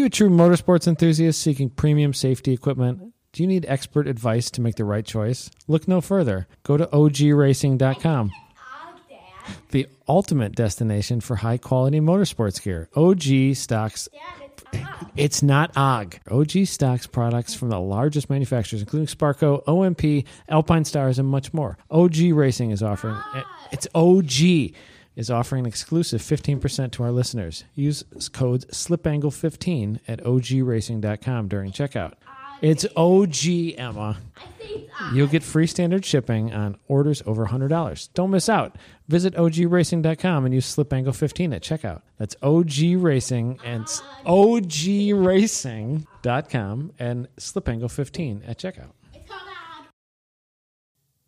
you a true motorsports enthusiast seeking premium safety equipment? Do you need expert advice to make the right choice? Look no further. Go to ogracing.com, the ultimate destination for high quality motorsports gear. OG stocks it's not OG. OG stocks products from the largest manufacturers, including Sparco, OMP, Alpinestars, and much more. OG Racing is offering it's OG is offering an exclusive 15% to our listeners. Use code SLIPANGLE15 at ogracing.com during checkout. It's OG, Emma. You'll get free standard shipping on orders over $100. Don't miss out. Visit ogracing.com and use SlipAngle15 at checkout. That's OG Racing and ogracing.com and SlipAngle15 at checkout.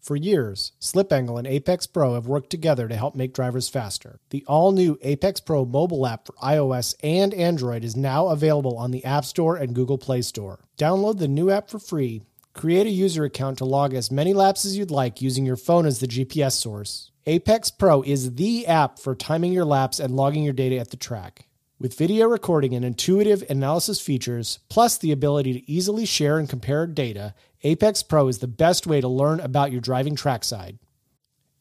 For years, SlipAngle and Apex Pro have worked together to help make drivers faster. The all new Apex Pro mobile app for iOS and Android is now available on the App Store and Google Play Store. Download the new app for free, create a user account to log as many laps as you'd like using your phone as the GPS source. Apex Pro is the app for timing your laps and logging your data at the track. With video recording and intuitive analysis features, plus the ability to easily share and compare data, Apex Pro is the best way to learn about your driving trackside.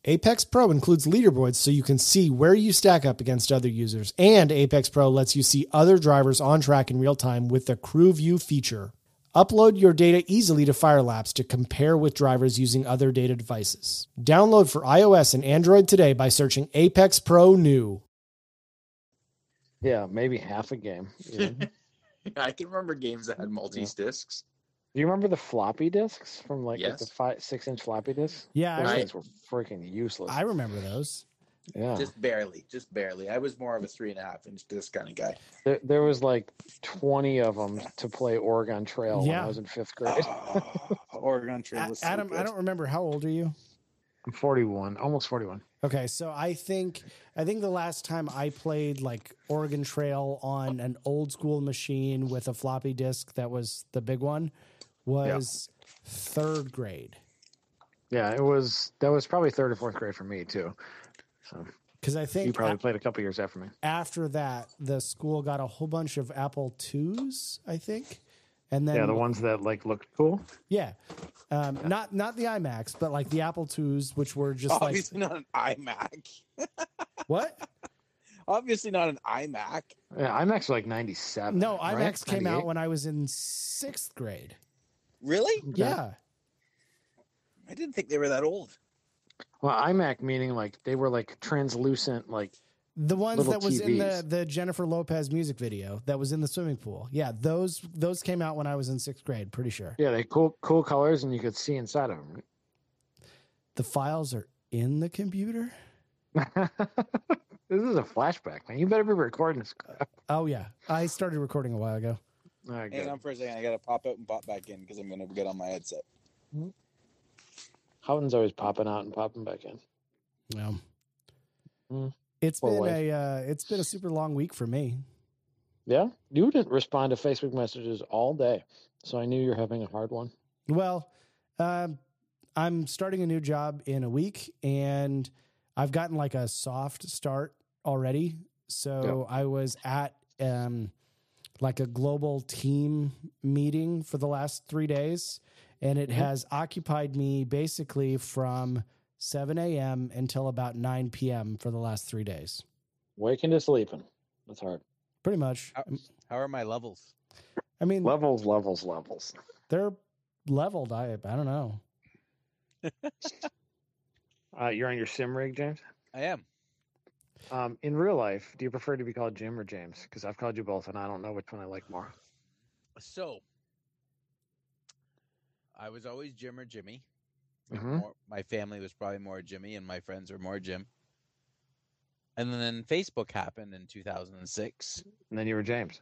Apex Pro includes leaderboards so you can see where you stack up against other users, and Apex Pro lets you see other drivers on track in real time with the Crew View feature. Upload your data easily to Firelapse to compare with drivers using other data devices. Download for iOS and Android today by searching Apex Pro New. Yeah, maybe half a game. you know? I can remember games that had multi discs. Do you remember the floppy disks from like, like the five, six inch floppy disks? Yeah, Those I, things were freaking useless. I remember those. yeah, Just barely, just barely. I was more of a three and a half inch disc kind of guy. there, there was like twenty of them to play Oregon Trail when Yeah. I was in fifth grade. Oh, Oregon Trail A- was so Adam, I good. don't remember how old are you? I'm 41, almost 41. Okay, so I think I think the last time I played like Oregon Trail on an old school machine with a floppy disk that was the big one was third grade. Yeah, it was. That was probably third or fourth grade for me too. So Because I think you probably played a couple years after me. after that the school got a whole bunch of Apple twos, I think, and then yeah, the ones that like looked cool. yeah, um, not not the iMacs, but like the Apple IIs, which were just like Obviously not an iMac. what? Obviously not an iMac. Yeah, iMacs were like 97. No, right? iMacs came out when I was in sixth grade. Really? Yeah. I didn't think they were that old. Well, iMac meaning like they were like translucent, like The ones that was in the, the Jennifer Lopez music video that was in the swimming pool. Yeah, those those came out when I was in sixth grade, pretty sure. yeah, they cool cool colors, and you could see inside of them. The files are in the computer. this is a flashback, man. You better be recording this. crap. Oh yeah, I started recording a while ago. All right, Hang good. on for a second. I gotta pop out and pop back in because I'm gonna get on my headset. Houghton's always popping out and popping back in. Yeah. Mm. It's been a uh, it's been a super long week for me. Yeah, you didn't respond to Facebook messages all day, so I knew you're having a hard one. Well, um, I'm starting a new job in a week, and I've gotten like a soft start already. So I was at um, like a global team meeting for the last three days, and it Mhm. has occupied me basically from 7 a.m. until about 9 p.m. for the last three days. Waking to sleeping. That's hard. Pretty much. How, how are my levels? I mean, Levels, levels, levels. they're leveled. I I don't know. Uh, you're on your sim rig, James. I am. Um, in real life, do you prefer to be called Jim or James? Because I've called you both, and I don't know which one I like more. So I was always Jim or Jimmy. Like, Mhm. more- my family was probably more Jimmy, and my friends were more Jim. And then Facebook happened in 2006, And then you were James.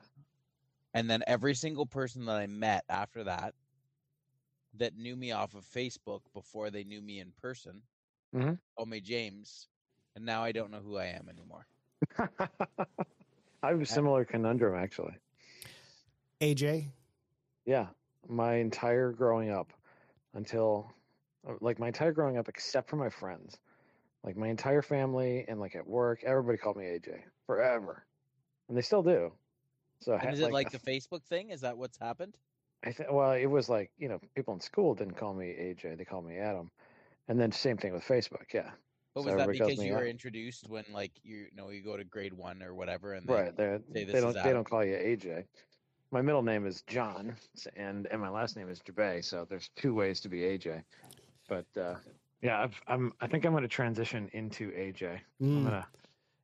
and then every single person that I met after that, that knew me off of Facebook before they knew me in person, Mhm. called me James, and now I don't know who I am anymore. I have a similar conundrum, actually. AJ, Yeah, my entire growing up until like my entire growing up except for my friends. Like my entire family and like at work, everybody called me AJ forever. And they still do. So And is it like, the Facebook thing? Is that what's happened? I think well, it was like you know people in school didn't call me AJ; they called me Adam, and then same thing with Facebook. Yeah, But So was that because you were Adam. introduced when like you, you know you go to grade one or whatever and they, right. They say this is don't they don't call you AJ. My middle name is John, and and my last name is Jabay. So there's two ways to be AJ. But uh, yeah, I've, I'm I think I'm going to transition into AJ. I'm Mm. gonna.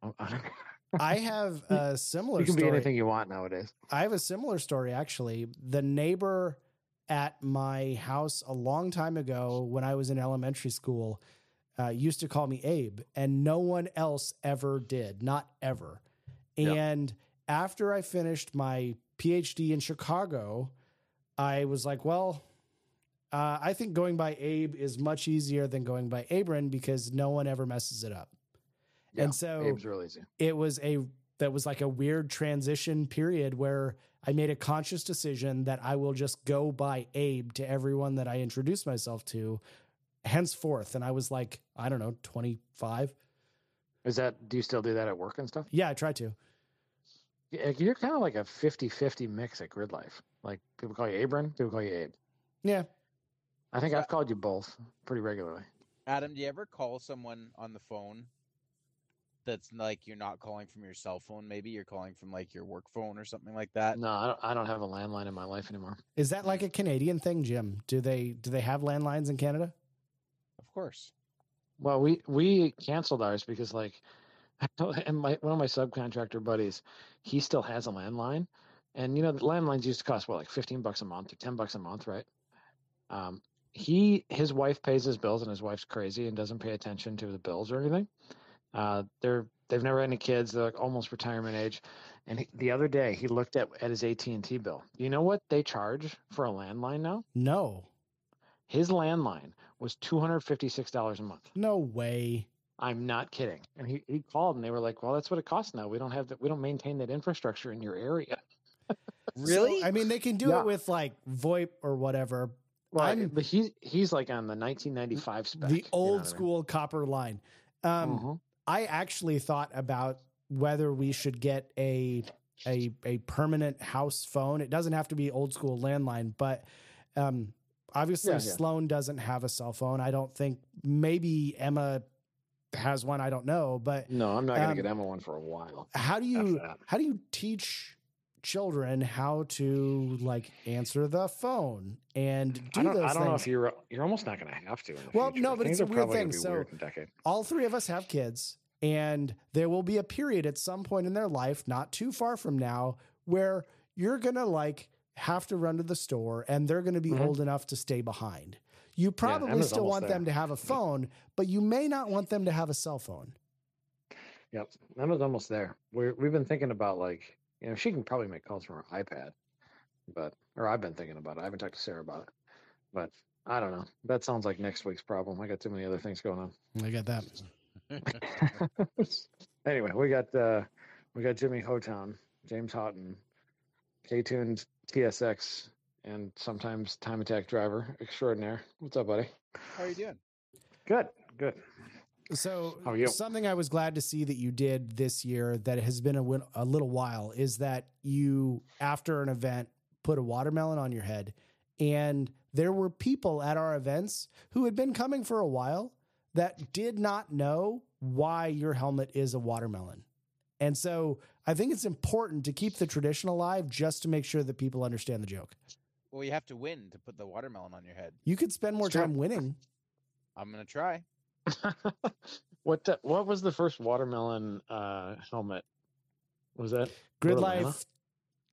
I'm, I'm, I have a similar you can be story. anything you want nowadays. I have a similar story actually. The neighbor at my house a long time ago when I was in elementary school uh, used to call me Abe, and no one else ever did, not ever. Yeah. And after I finished my PhD in Chicago, I was like, well, uh, I think going by Abe is much easier than going by Abram because no one ever messes it up. Yeah, and so Abe's real easy. it was a that was like a weird transition period where I made a conscious decision that I will just go by Abe to everyone that I introduce myself to henceforth. And I was like, I don't know, 25. Is that? Do you still do that at work and stuff? Yeah, I try to. You're kind of like a 50-50 mix at Grid Life. Like people call you Abram, people call you Abe. Yeah. I think So- I've called you both pretty regularly. Adam, do you ever call someone on the phone that's like you're not calling from your cell phone? Maybe you're calling from like your work phone or something like that. No, I don't, I don't have a landline in my life anymore. Is that like a Canadian thing, Jim? Do they do they have landlines in Canada? Of course. Well, we we canceled ours because like, and my one of my subcontractor buddies, he still has a landline, and you know the landlines used to cost what like fifteen bucks a month or ten bucks a month, right? Um, he his wife pays his bills, and his wife's crazy and doesn't pay attention to the bills or anything. Uh, they're they've never had any kids. They're like almost retirement age. And he, the other day he looked at at his AT and T bill. You know what they charge for a landline now? No. His landline was two hundred fifty six dollars a month. No way. I'm not kidding. And he, he called and they were like, Well, that's what it costs now. We don't have that we don't maintain that infrastructure in your area. So, I mean, they can do Yeah. it with like VoIP or whatever. Well, I'm- but he he's like on the nineteen ninety five spec. the you know old I mean? school copper line. Um, Mhm. I actually thought about whether we should get a a a permanent house phone. It doesn't have to be old school landline, but um, obviously Yeah, yeah. Sloan doesn't have a cell phone. I don't think maybe Emma has one. I don't know, but No, I'm not gonna Um, get Emma one for a while. how do you how do you teach children how to like answer the phone and do I don't, those I don't know if you're you're almost not gonna have to. In the Well, future. no, but Things it's a weird thing. So- weird in a decade. all three of us have kids and there will be a period at some point in their life not too far from now where you're going to like have to run to the store and they're going to be Mhm. old enough to stay behind. You probably Emma's still want them to have a phone, but you may not want them to have a cell phone. Yep, Emma's almost there. We're we've been thinking about like you know she can probably make calls from her iPad, but or I've been thinking about it. I haven't talked to Sarah about it, but I don't know. That sounds like next week's problem. I got too many other things going on. I got that. anyway, we got uh we got Jimmy Hotown, James Houghton, K tuned TSX, and sometimes time attack driver extraordinaire. What's up, buddy? How are you doing? Good, good. So, How are you? something I was glad to see that you did this year that has been a, win- a little while is that you, after an event, put a watermelon on your head. And there were people at our events who had been coming for a while that did not know why your helmet is a watermelon. And so I think it's important to keep the tradition alive just to make sure that people understand the joke. Well, you have to win to put the watermelon on your head. You could spend more It's time winning. I'm gonna try. what the, what was the first watermelon uh, helmet? Was that Grid Little Anna? Life.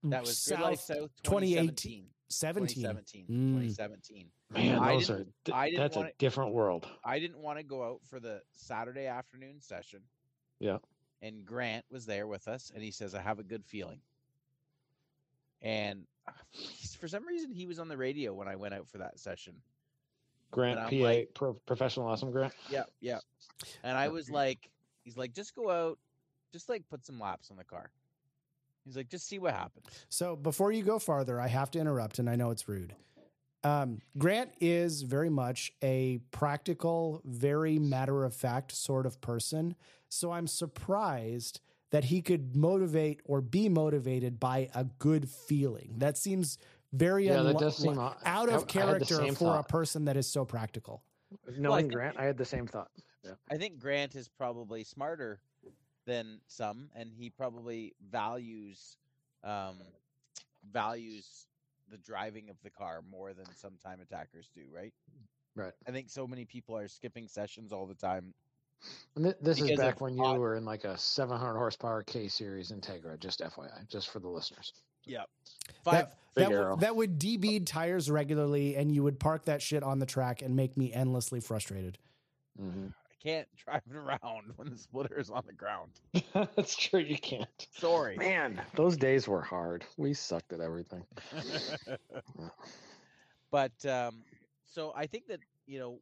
That was Grid Life South South 2018. 2017. 17. 2017. Mm. 2017. man? I Those are I didn't that's a wanna- different world. I didn't want to go out for the Saturday afternoon session. Yeah. And Grant was there with us, and he says, "I have a good feeling." And uh, for some reason, he was on the radio when I went out for that session. Grant PA like- pro, professional awesome Grant. Yeah, yeah. And I was like, he's like, just go out, just like put some laps on the car. He's like, just see what happens. So before you go farther, I have to interrupt, and I know it's rude. Um, Grant is very much a practical, very matter of fact sort of person. So I'm surprised that he could motivate or be motivated by a good feeling. That seems very Yeah, that does seem out odd. I- I of character same for a person that is so practical. Knowing think- Grant, I had the same thought. Yeah. I think Grant is probably smarter than some, and he probably values um, values the driving of the car more than some time attackers do. Right? Right. I think so many people are skipping sessions all the time. And thi- this is back of when you hot- were in like a 700 horsepower K series Integra. Just FYI, just for the listeners. Yep. Five. That, that, aero. would, that would debead tires regularly, and you would park that shit on the track and make me endlessly frustrated. hmm I can't drive it around when the splitter is on the ground. That's true. You can't. Sorry. Man, those days were hard. We sucked at everything. but um, so I think that you know,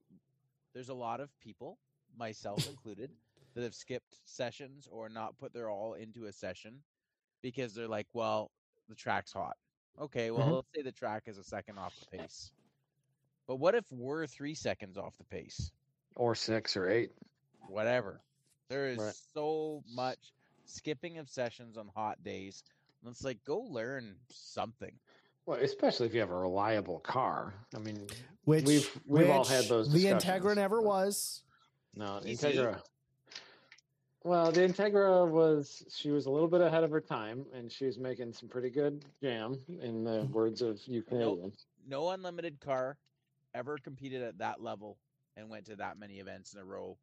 there's a lot of people, myself included, that have skipped sessions or not put their all into a session because they're like, well, the track's hot. Okay, well, Mhm. let's say the track is a second off the pace. But what if we're three seconds off the pace? Or six or eight. Whatever. There is Right. so much skipping of sessions on hot days. And It's like go learn something. Well, especially if you have a reliable car. I mean, Which We've- we've all had those The Integra never was. no, the Integra. Well, the Integra was she was a little bit ahead of her time, and she was making some pretty good jam, in the mm-hmm. words of you Canadians. no unlimited car ever competed at that level and went to that many events in a row.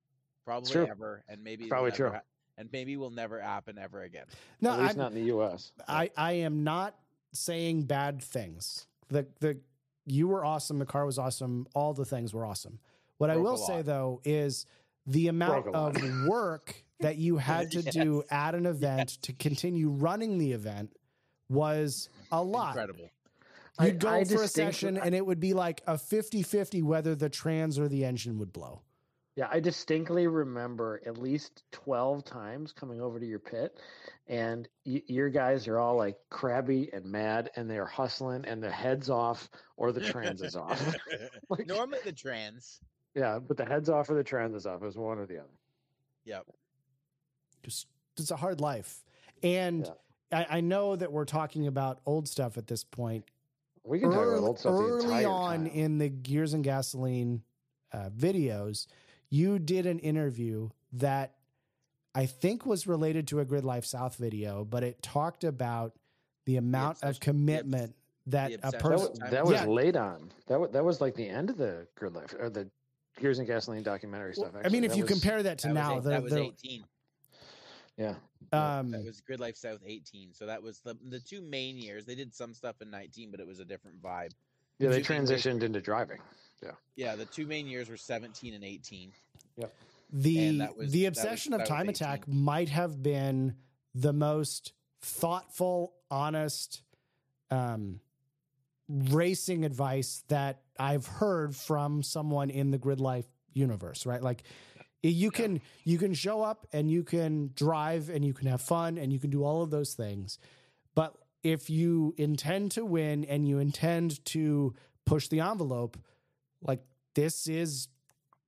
Probably true. ever, and maybe it'll Probably never true. ha- and maybe will never happen ever again. No, At least I'm, not in the U.S. I I am not saying bad things. The the you were awesome. The car was awesome. All the things were awesome. What I Broke a will say though is the amount Broke a lot. of work that you had to do at an event Yes. to continue running the event was a lot. Incredible. You'd go I for a distinctly- session and it would be like a 50-50 whether the trans or the engine would blow. Yeah, I distinctly remember at least 12 times coming over to your pit, and y- your guys are all like crabby and mad, and they're hustling, and their heads off, or the trans is off. Like- Normally the trans. Yeah, but the heads off or the trans is off. It was one or the other. Yep. Just it's a hard life and I, I know that we're talking about old stuff at this point We can talk about old stuff the early entire on time. in the gears and gasoline uh, videos you did an interview that i think was related to a grid life south video but it talked about the amount of commitment that a obsession. that person was, Time that was Yeah. late on. That was, that was like the end of the grid life or the gears and gasoline documentary stuff. i mean if That you was- compare that to That now was, eight, the, that was the, 18. Yeah, um That was Grid Life South 18. So that was the the two main years. They did some stuff in 19, but it was a different vibe. yeah, they Two main transitioned into driving. Yeah, Yeah, the two main years were 17 and 18. the And that was- the that was- obsession of time attack might have been the most thoughtful honest um racing advice that i've heard from someone in the grid life universe right like you can you can show up and you can drive and you can have fun and you can do all of those things but if you intend to win and you intend to push the envelope like this is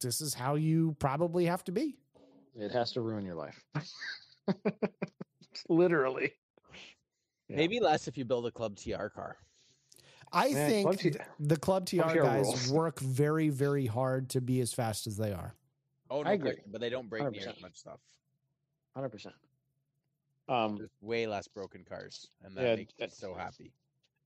this is how you probably have to be. It has to ruin your life. Literally. Yeah. Maybe less if you build a Club TR car. I Man, think Club T- the Club TR Club TR guys rules. work very, very hard to be as fast as they are. Oh, no I agree. question, but they don't break near 100%. as much stuff. Hundred percent. Um, There's way less broken cars, and that Yeah, makes me so happy.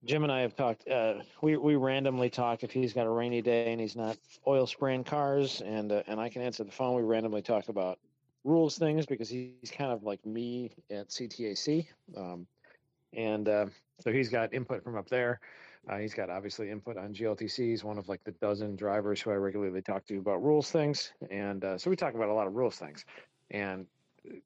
Jim and I have talked. Uh, we we randomly talk if he's got a rainy day and he's not oil spraying cars, and uh, and I can answer the phone. We randomly talk about rules things because he's kind of like me at CTAC, um, and uh, so he's got input from up there. Uh, he's got obviously input on GLTC. He's one of like the dozen drivers who I regularly talk to about rules things, and uh, so we talk about a lot of rules things. And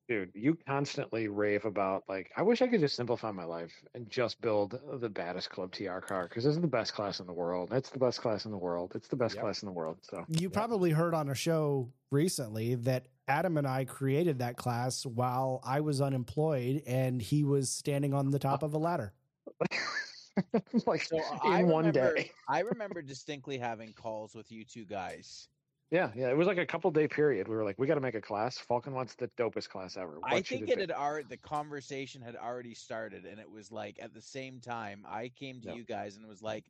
dude, you constantly rave about like, I wish I could just simplify my life and just build the baddest Club TR car because this is the best class in the world. It's the best class in the world. It's the best Yep. class in the world. So You probably heard on a show recently that Adam and I created that class while I was unemployed and he was standing on the top of a ladder. like So in I one remember, day. I remember distinctly having calls with you two guys Yeah, yeah. It was like a couple day period. We were like, we got to make a class. Falcon wants the dopest class ever. What I think it be? had already the conversation had already started, and it was like at the same time I came to Yeah. you guys and was like,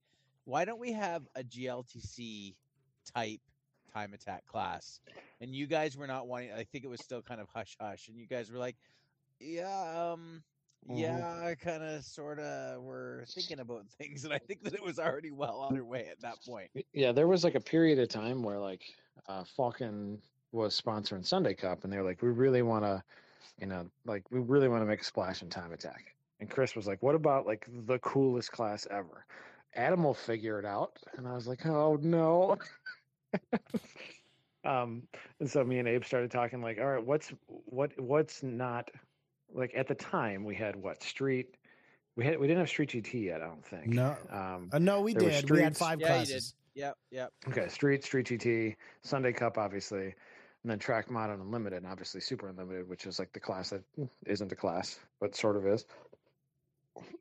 "Why don't we have a GLTC type time attack class?" And you guys were not wanting. I think it was still kind of hush hush, and you guys were like, "Yeah, um, Mhm. I kind of, sort of. We're thinking about things," and I think that it was already well underway at that point. Yeah, there was like a period of time where like uh, Falcon was sponsoring Sunday Cup, and they were like, we really want to, you know, like we really want to make a splash in time attack. And Chris was like, what about like the coolest class ever? Adam will figure it out, and I was like, oh no. um, and so me and Abe started talking like, all right, what's what what's not like at the time we had what street. We had we didn't have Street GT yet, I don't think. No. Um, Uh, no, we did. We had five Yeah, classes. Yep, yep. Okay, Street, Street GT, Sunday Cup, obviously, and then Track Mod and Unlimited, and obviously Super Unlimited, which is like the class that isn't a class, but sort of is.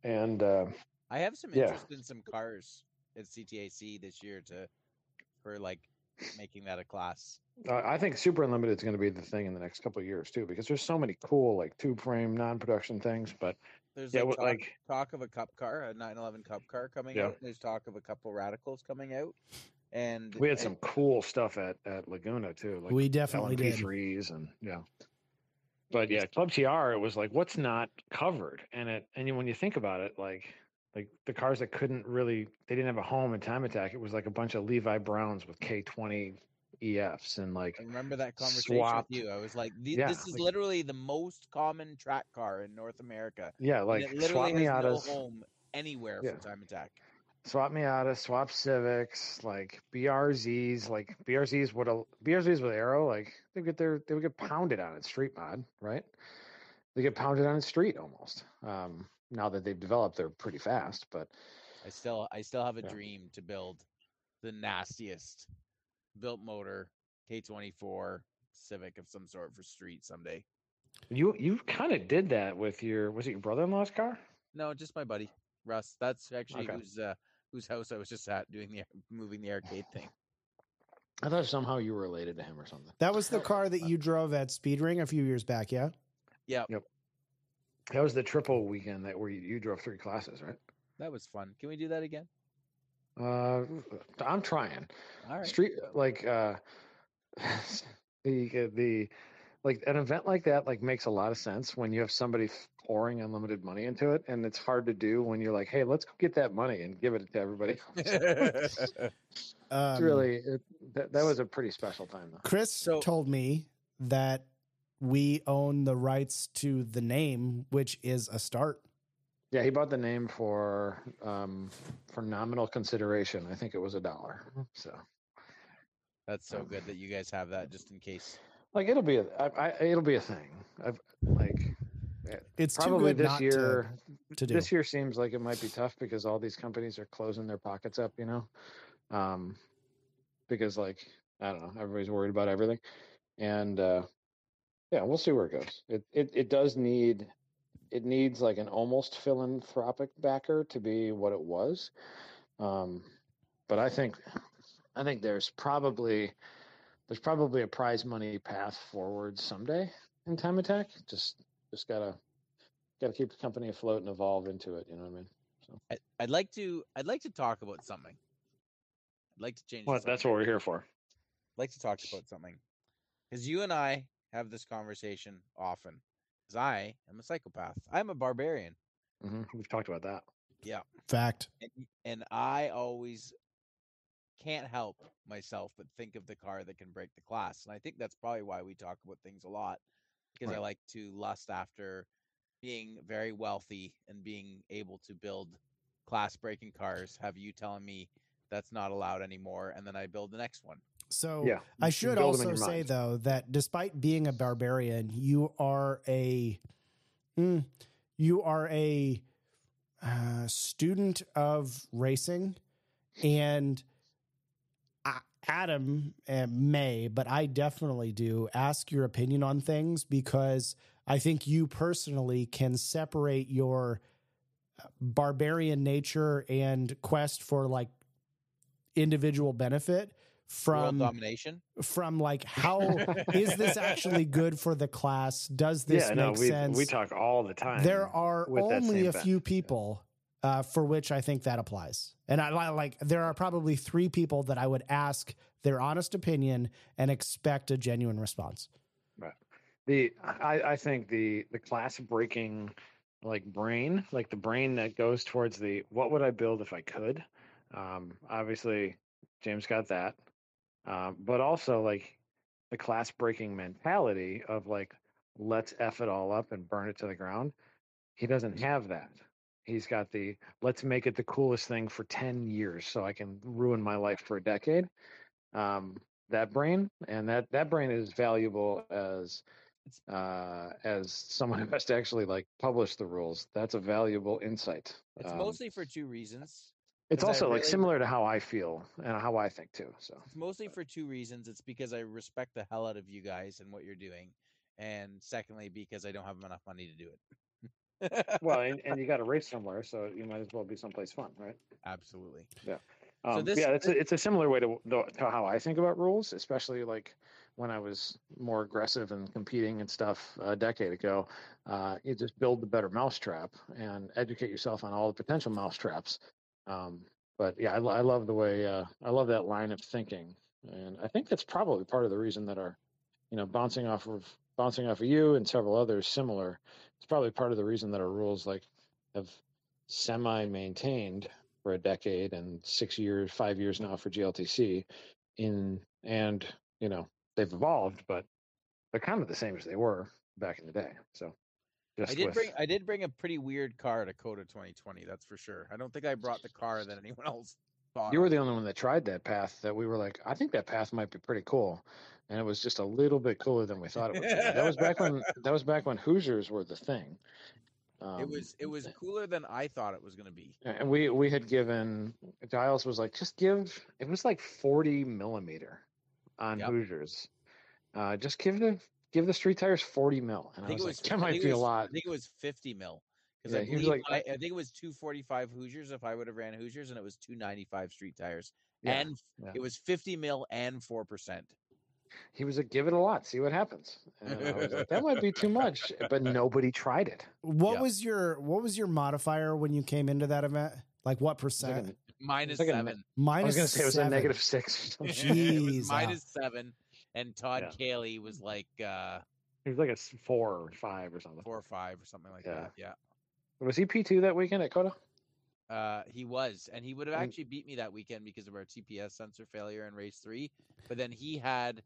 And uh, I have some Yeah. interest in some cars at CTAC this year to for like making that a class. uh, I think Super Unlimited is going to be the thing in the next couple of years too, because there's so many cool like tube frame non-production things. But There's yeah, like, talk, like talk of a cup car, a 911 cup car coming Yeah. out. There's talk of a couple radicals coming out, and we had I- some cool stuff at at Laguna too, like we definitely did. LMP3s and yeah. But yeah, Club TR, it was like what's not covered, and it and when you think about it, like like the cars that couldn't really they didn't have a home in Time Attack. It was like a bunch of Levi Browns with K20 EFs and like I remember that conversation swapped- with you. I was like, "The- Yeah, "This is like- literally the most common track car in North America. yeah, and like it swap literally has no home anywhere Yeah. for time attack." swap Miata, swap Civics, like BRZs, like BRZs would a BRZs with aero, like they get their they would get pounded on it street mod, right? They get pounded on its street almost. Um, now that they've developed, they're pretty fast, but I still, I still have a Yeah. dream to build the nastiest built motor K24 Civic of some sort for street someday. you you kind of did that with your was it your brother-in-law's car? No, just my buddy Russ. That's actually Okay. whose uh, whose house I was just at doing the moving the arcade thing. I thought somehow you were related to him or something. That was the car that you drove at Speed Ring a few years back, yeah? Yeah, That was the triple weekend that where you, you drove three classes, right? that was fun. Can we do that again? Uh, I'm trying. All right. Street like uh, the uh, the like an event like that like makes a lot of sense when you have somebody pouring unlimited money into it, and it's hard to do when you're like, hey, let's go get that money and give it to everybody. else. it's Um, really it, that that was a pretty special time though. Chris So- told me that we own the rights to the name, which is a start. Yeah, he bought the name for um for nominal consideration. I think it was a dollar. So That's so good that you guys have that just in case. like it'll be a I, I, it'll be a thing. I've like It's probably too good this not year. to, to do. This year seems like it might be tough because all these companies are closing their pockets up. You know, um, because like I don't know, everybody's worried about everything, and uh, yeah, we'll see where it goes. It it it does need it needs like an almost philanthropic backer to be what it was. Um, but I think I think there's probably there's probably a prize money path forward someday in time attack. Just just gotta gotta keep the company afloat and evolve into it. You know what I mean? I, I'd like to. I'd like to talk about something. I'd like to change. Well, that's what we're here for. I'd like to talk about something because you and I have this conversation often. Because I am a psychopath. I'm a barbarian, hmm We've talked about that. Yeah. Fact. and, and I always can't help myself but think of the car that can break the class. And I think that's probably why we talk about things a lot because I like to lust after being very wealthy and being able to build class breaking cars. Have you telling me that's not allowed anymore, and then I build the next one. So Yeah, I should build 'em in also say mind. though that despite being a barbarian, you are a mm, you are a uh, student of racing, and I- Adam uh, may, but I definitely do ask your opinion on things because I think you personally can separate your uh, barbarian nature and quest for like individual benefit from domination. from like how is this actually good for the class? Does this yeah, make no, we sense? we talk all the time. there are only a bench. few people uh, for which I think that applies. And I li- like there are probably three people that I would ask their honest opinion and expect a genuine response. the I, I think the the class breaking like brain like the brain that goes towards the what would i build if i could um obviously james got that um but also like the class breaking mentality of like let's f it all up and burn it to the ground he doesn't have that he's got the let's make it the coolest thing for 10 years so i can ruin my life for a decade um that brain and that that brain is valuable as uh, as someone who has to actually like publish the rules. That's a valuable insight. It's Um, mostly for two reasons. It's 'cause I also like similar to how I feel and how I think too. So It's mostly for two reasons. It's because I respect the hell out of you guys and what you're doing, and secondly, because I don't have enough money to do it. well, and, and you got to race somewhere, so you might as well be someplace fun, right? absolutely. Yeah. Um, this- yeah, it's a, it's a similar way to the- to how I think about rules, especially like when I was more aggressive and competing and stuff a decade ago. Uh, you just build the better mousetrap and educate yourself on all the potential mousetraps. Um, but yeah, I, I love the way uh, I love that line of thinking, and I think that's probably part of the reason that our, you know, bouncing off of bouncing off of you and several others similar. It's probably part of the reason that our rules like have semi maintained for a decade and six years, five years now for GLTC. In and you know they've evolved, but they're kind of the same as they were back in the day. So just I did with, bring I did bring a pretty weird car to Coda 2020. That's for sure. I don't think I brought the car that anyone else bought. you were the only one that tried that path that we were like, I think that path might be pretty cool. And it was just a little bit cooler than we thought it would be. that was back when that was back when Hoosiers were the thing. Um, it was it was cooler than I thought it was going to be. and we we had given Giles was like just give it was like 40 millimeter on Yep. Hoosiers. Uh, just give the give the street tires 40 mil. And I I, think was, it was like, that I might be it a lot. I think it was 50 mil. Because Yeah, I, he was believe like- I, I think it was 245 Hoosiers if I would have ran Hoosiers, and it was 295 street tires, Yeah, and yeah. it was 50 mil and four percent. He was like, give it a lot, see what happens. And I was like, that might be too much, but nobody tried it. What Yeah. was your what was your modifier when you came into that event? Like what It like percent? a- Minus like a seven. I Minus was gonna say it was seven. a negative six. Or something. it was Jeez, minus seven, and Todd Yeah. Cayley was like uh, It was like a four or five or something. four or five or something like Yeah. that. Yeah. Was he P two that weekend at Coda? Uh, he was, and he would have Mm. actually beat me that weekend because of our TPS sensor failure in race three. But then he had,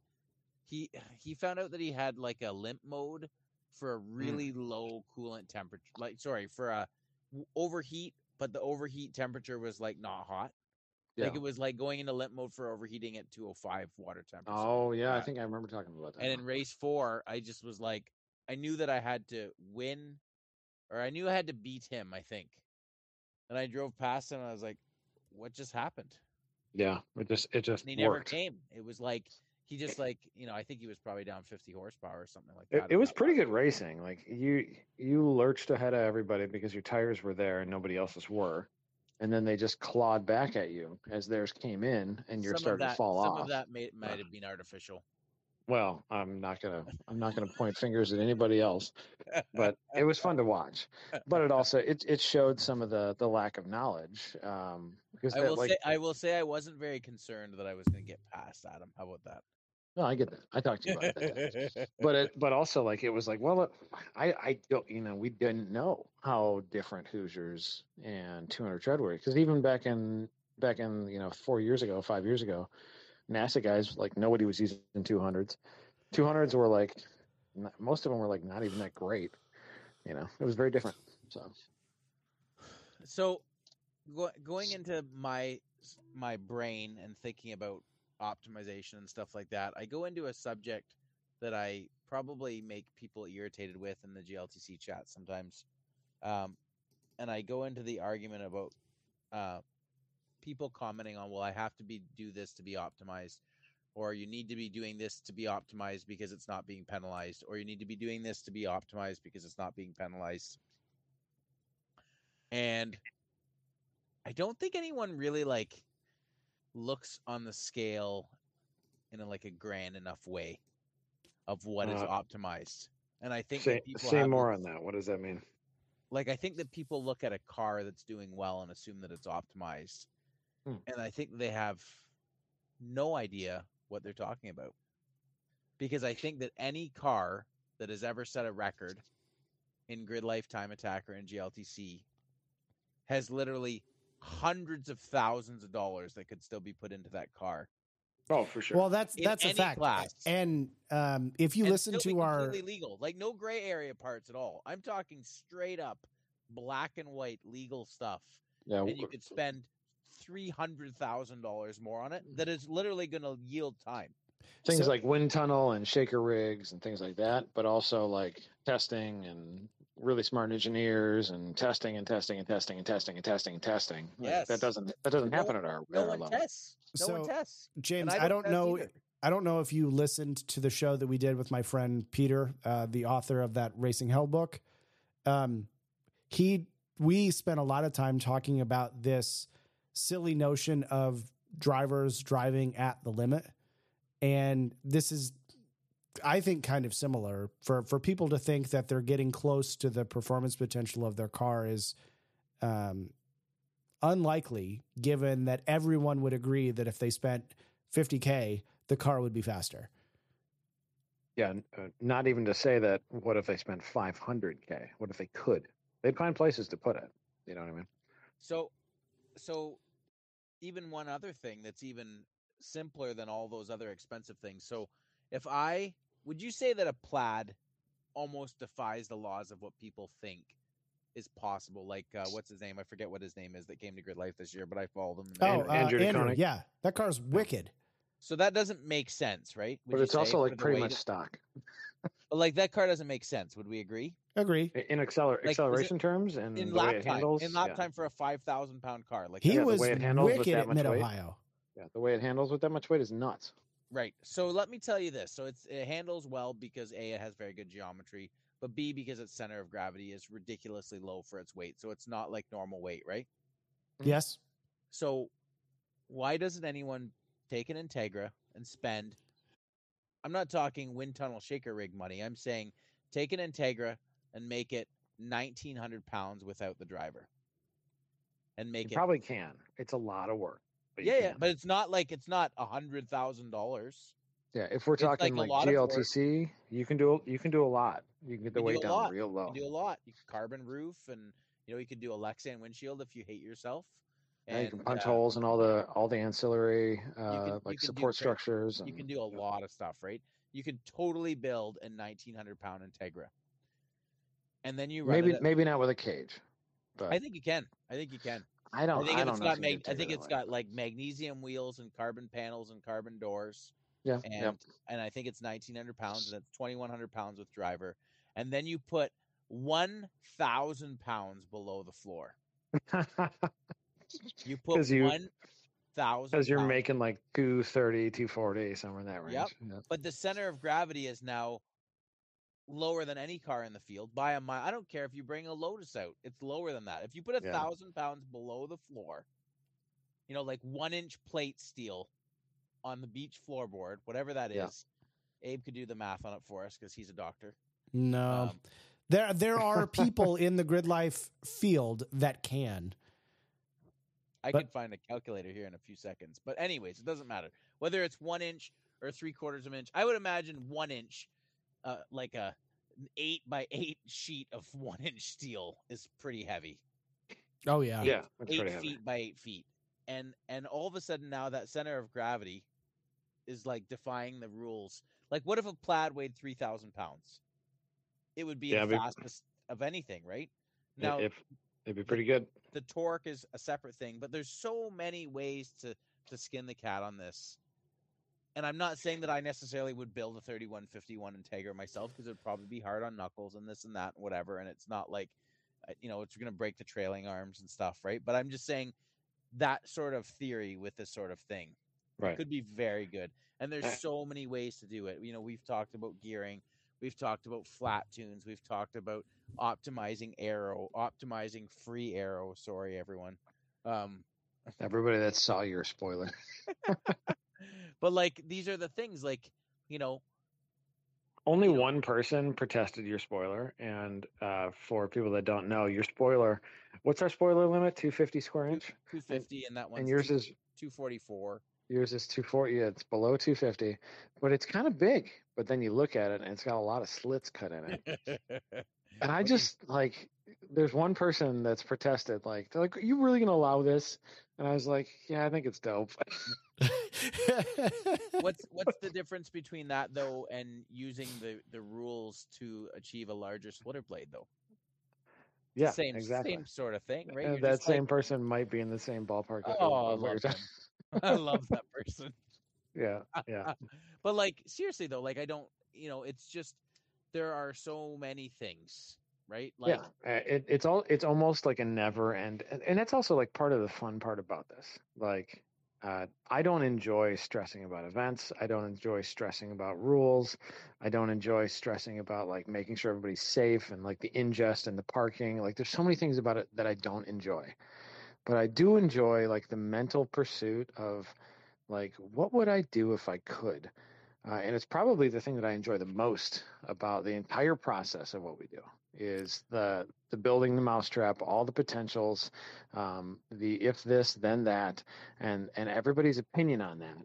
he he found out that he had like a limp mode for a Mm. really low coolant temperature. Like, sorry, for a overheat, but the overheat temperature was like not hot. Like it was like going into limp mode for overheating at 205 water temperature. Oh yeah, I think I remember talking about that. And in race four, I just was like, I knew that I had to win, or I knew I had to beat him. I think. And I drove past him, and I was like, "What just happened?" yeah, it just it just And he never came. It was like he just like you know, I think he was probably down 50 horsepower or something like that. it on was pretty good racing. Like you you lurched ahead of everybody because your tires were there and nobody else's were. And then they just clawed back at you as theirs came in and you're Some starting that, to fall some off. of that may, might have been artificial. Well, I'm not gonna I'm not gonna point fingers at anybody else, but it was fun to watch. But it also it it showed some of the the lack of knowledge. Um because I that, will like say, I will say, I wasn't very concerned that I was going to get past Adam. How about that? No, I get that. I talked to you about that. but it but also like it was like well i i don't you know we didn't know how different hoosiers and 200 tread were because even back in back in you know four years ago five years ago nasa guys like nobody was using 200s 200s were like not, most of them were like not even that great you know it was very different so so go, going into my my brain and thinking about optimization and stuff like that i go into a subject that i probably make people irritated with in the gltc chat sometimes um, and i go into the argument about uh, people commenting on well i have to be do this to be optimized or you need to be doing this to be optimized because it's not being penalized or you need to be doing this to be optimized because it's not being penalized. And I don't think anyone really like looks on the scale in a, like a grand enough way of what is Uh, optimized. And I think Say, that people say more on that. What does that mean? like I think that people look at a car that's doing well and assume that it's optimized. Hmm. And I think they have no idea what they're talking about. Because I think that any car that has ever set a record in Grid Life time attack or in GLTC has literally hundreds of thousands of dollars that could still be put into that car. Oh, for sure. Well, that's In that's a any fact. class. And um, if you and listen to our completely legal, like no gray area parts at all. I'm talking straight up black and white legal stuff yeah, and you could spend three hundred thousand dollars more on it. That is literally going to yield time. things so- like wind tunnel and shaker rigs and things like that, but also like testing and really smart engineers and testing and testing and testing and testing and testing and testing. Like, Yes. that doesn't that doesn't No happen one- at our, No at our one level. tests. No one So, tests. James, And I don't know. either. I don't know if you listened to the show that we did with my friend Peter, uh, the author of that Racing Hell book. Um, he, we spent a lot of time talking about this silly notion of drivers driving at the limit, and this is, I think, kind of similar for for people to think that they're getting close to the performance potential of their car is. Um, unlikely given that everyone would agree that if they spent 50k the car would be faster Yeah, uh, not even to say that. What if they spent 500k? What if they could? They'd find places to put it. You know what I mean? So, so even one other thing that's even simpler than all those other expensive things. So, if I would you say that a plaid almost defies the laws of what people think is possible? Like, uh, what's his name? I forget what his name is that came to Grid Life this year, but I followed him. oh An- uh, Andrew Andrew, yeah that car's wicked So that doesn't make sense, right? Would but it's also like pretty much of- stock but, like that car doesn't make sense. Would we agree? agree in acceler- is it- acceleration terms and In the way lap it time, handles. in lap yeah. time for a five thousand pound car, like he Yeah, the was way it handles with wicked that at much mid-ohio Yeah, the way it handles with that much weight is nuts. Right. So let me tell you this. So it's it handles well because A, it has very good geometry, but B, because its center of gravity is ridiculously low for its weight. So it's not like normal weight, right? Mhm. yes So why doesn't anyone take an Integra and spend I'm not talking wind tunnel shaker rig money. I'm saying take an Integra and make it nineteen hundred pounds without the driver. And You make it probably can. It's a lot of work. But Yeah, yeah. But it's not like it's not a hundred thousand dollars. yeah. If we're it's like talking like, work. GLTC, you can do you can do a lot. You can get the You can do weight down lot. real low. You can do a lot. You can carbon roof, and you know you can do a Lexan windshield if you hate yourself. Yeah, you can And, punch uh, holes and all the all the ancillary uh, can- like do support structures. You can do a yeah. lot of stuff, right? You can totally build a 1900 pound Integra, and then you run Maybe maybe not with a cage, but I think you can. I think you can. I don't. I think I don't it's know got mag- I think it's got like magnesium wheels and carbon panels and carbon doors. yeah and and I think it's 1900 pounds and it's 2100 pounds with driver. And then you put 1000 pounds below the floor. You put you- 1000 Because you're making like 230, 240, somewhere in that range. Yep. Yeah. but the center of gravity is now lower than any car in the field by a mile. I don't care if you bring a Lotus out, it's lower than that. If you put a Yeah. thousand pounds below the floor, you know, like one inch plate steel on the beach floorboard, whatever that is. Yeah. Abe could do the math on it for us because he's a doctor. no Um, there there are people in the grid life field that can I But- could find a calculator here in a few seconds. But anyways, it doesn't matter whether it's one inch or three quarters of an inch. I would imagine one inch, uh, like a an eight by eight sheet of one inch steel is pretty heavy. oh yeah Yeah. Eight pretty heavy. feet by eight feet, and and all of a sudden now that center of gravity is like defying the rules. Like, what if a plaid weighed three thousand pounds? It would be Yeah, the but- fastest of anything, right? I- Now, if it'd be pretty good. the torque is a separate thing, but there's so many ways to to skin the cat on this. And I'm not saying that I necessarily would build a 3151 Integra myself because it'd probably be hard on knuckles and this and that and whatever. And it's not like, uh, you know, it's going to break the trailing arms and stuff, right? But I'm just saying that sort of theory with this sort of thing Right. could be very good. And there's Uh, so many ways to do it. You know, we've talked about gearing, we've talked about flat tunes, we've talked about optimizing aero, optimizing free aero. Sorry, everyone. Um, Everybody that saw your spoiler. But like these are the things like you know Only you know- one person protested your spoiler, and uh, for people that don't know, your spoiler. What's our spoiler limit? Two fifty square inch, 250 and that one and yours two- is 244. yours is two forty. Yeah, it's below two fifty, but it's kind of big. But then you look at it, and it's got a lot of slits cut in it. And I What do you- just like, there's one person that's protested, like, they're like, "Are you really gonna allow this?" And I was like, "Yeah, I think it's dope." what's what's the difference between that though and using the the rules to achieve a larger splitter blade though? yeah, same exactly. same sort of thing, right? Uh, You're that just like, same person might be in the same ballpark. of- Oh, I of what you're love them. I love that person. Yeah, yeah. But like seriously though, like I don't, you know, it's just there are so many things, right? Like yeah, it, it's all it's almost like a never end, and, and that's also like part of the fun part about this. Like, uh, I don't enjoy stressing about events. I don't enjoy stressing about rules. I don't enjoy stressing about like making sure everybody's safe and like the ingest and the parking. Like, there's so many things about it that I don't enjoy, but I do enjoy like the mental pursuit of like what would I do if I could. Uh, and it's probably the thing that I enjoy the most about the entire process of what we do is the the building the mousetrap, all the potentials, um, the if this then that, and and everybody's opinion on that.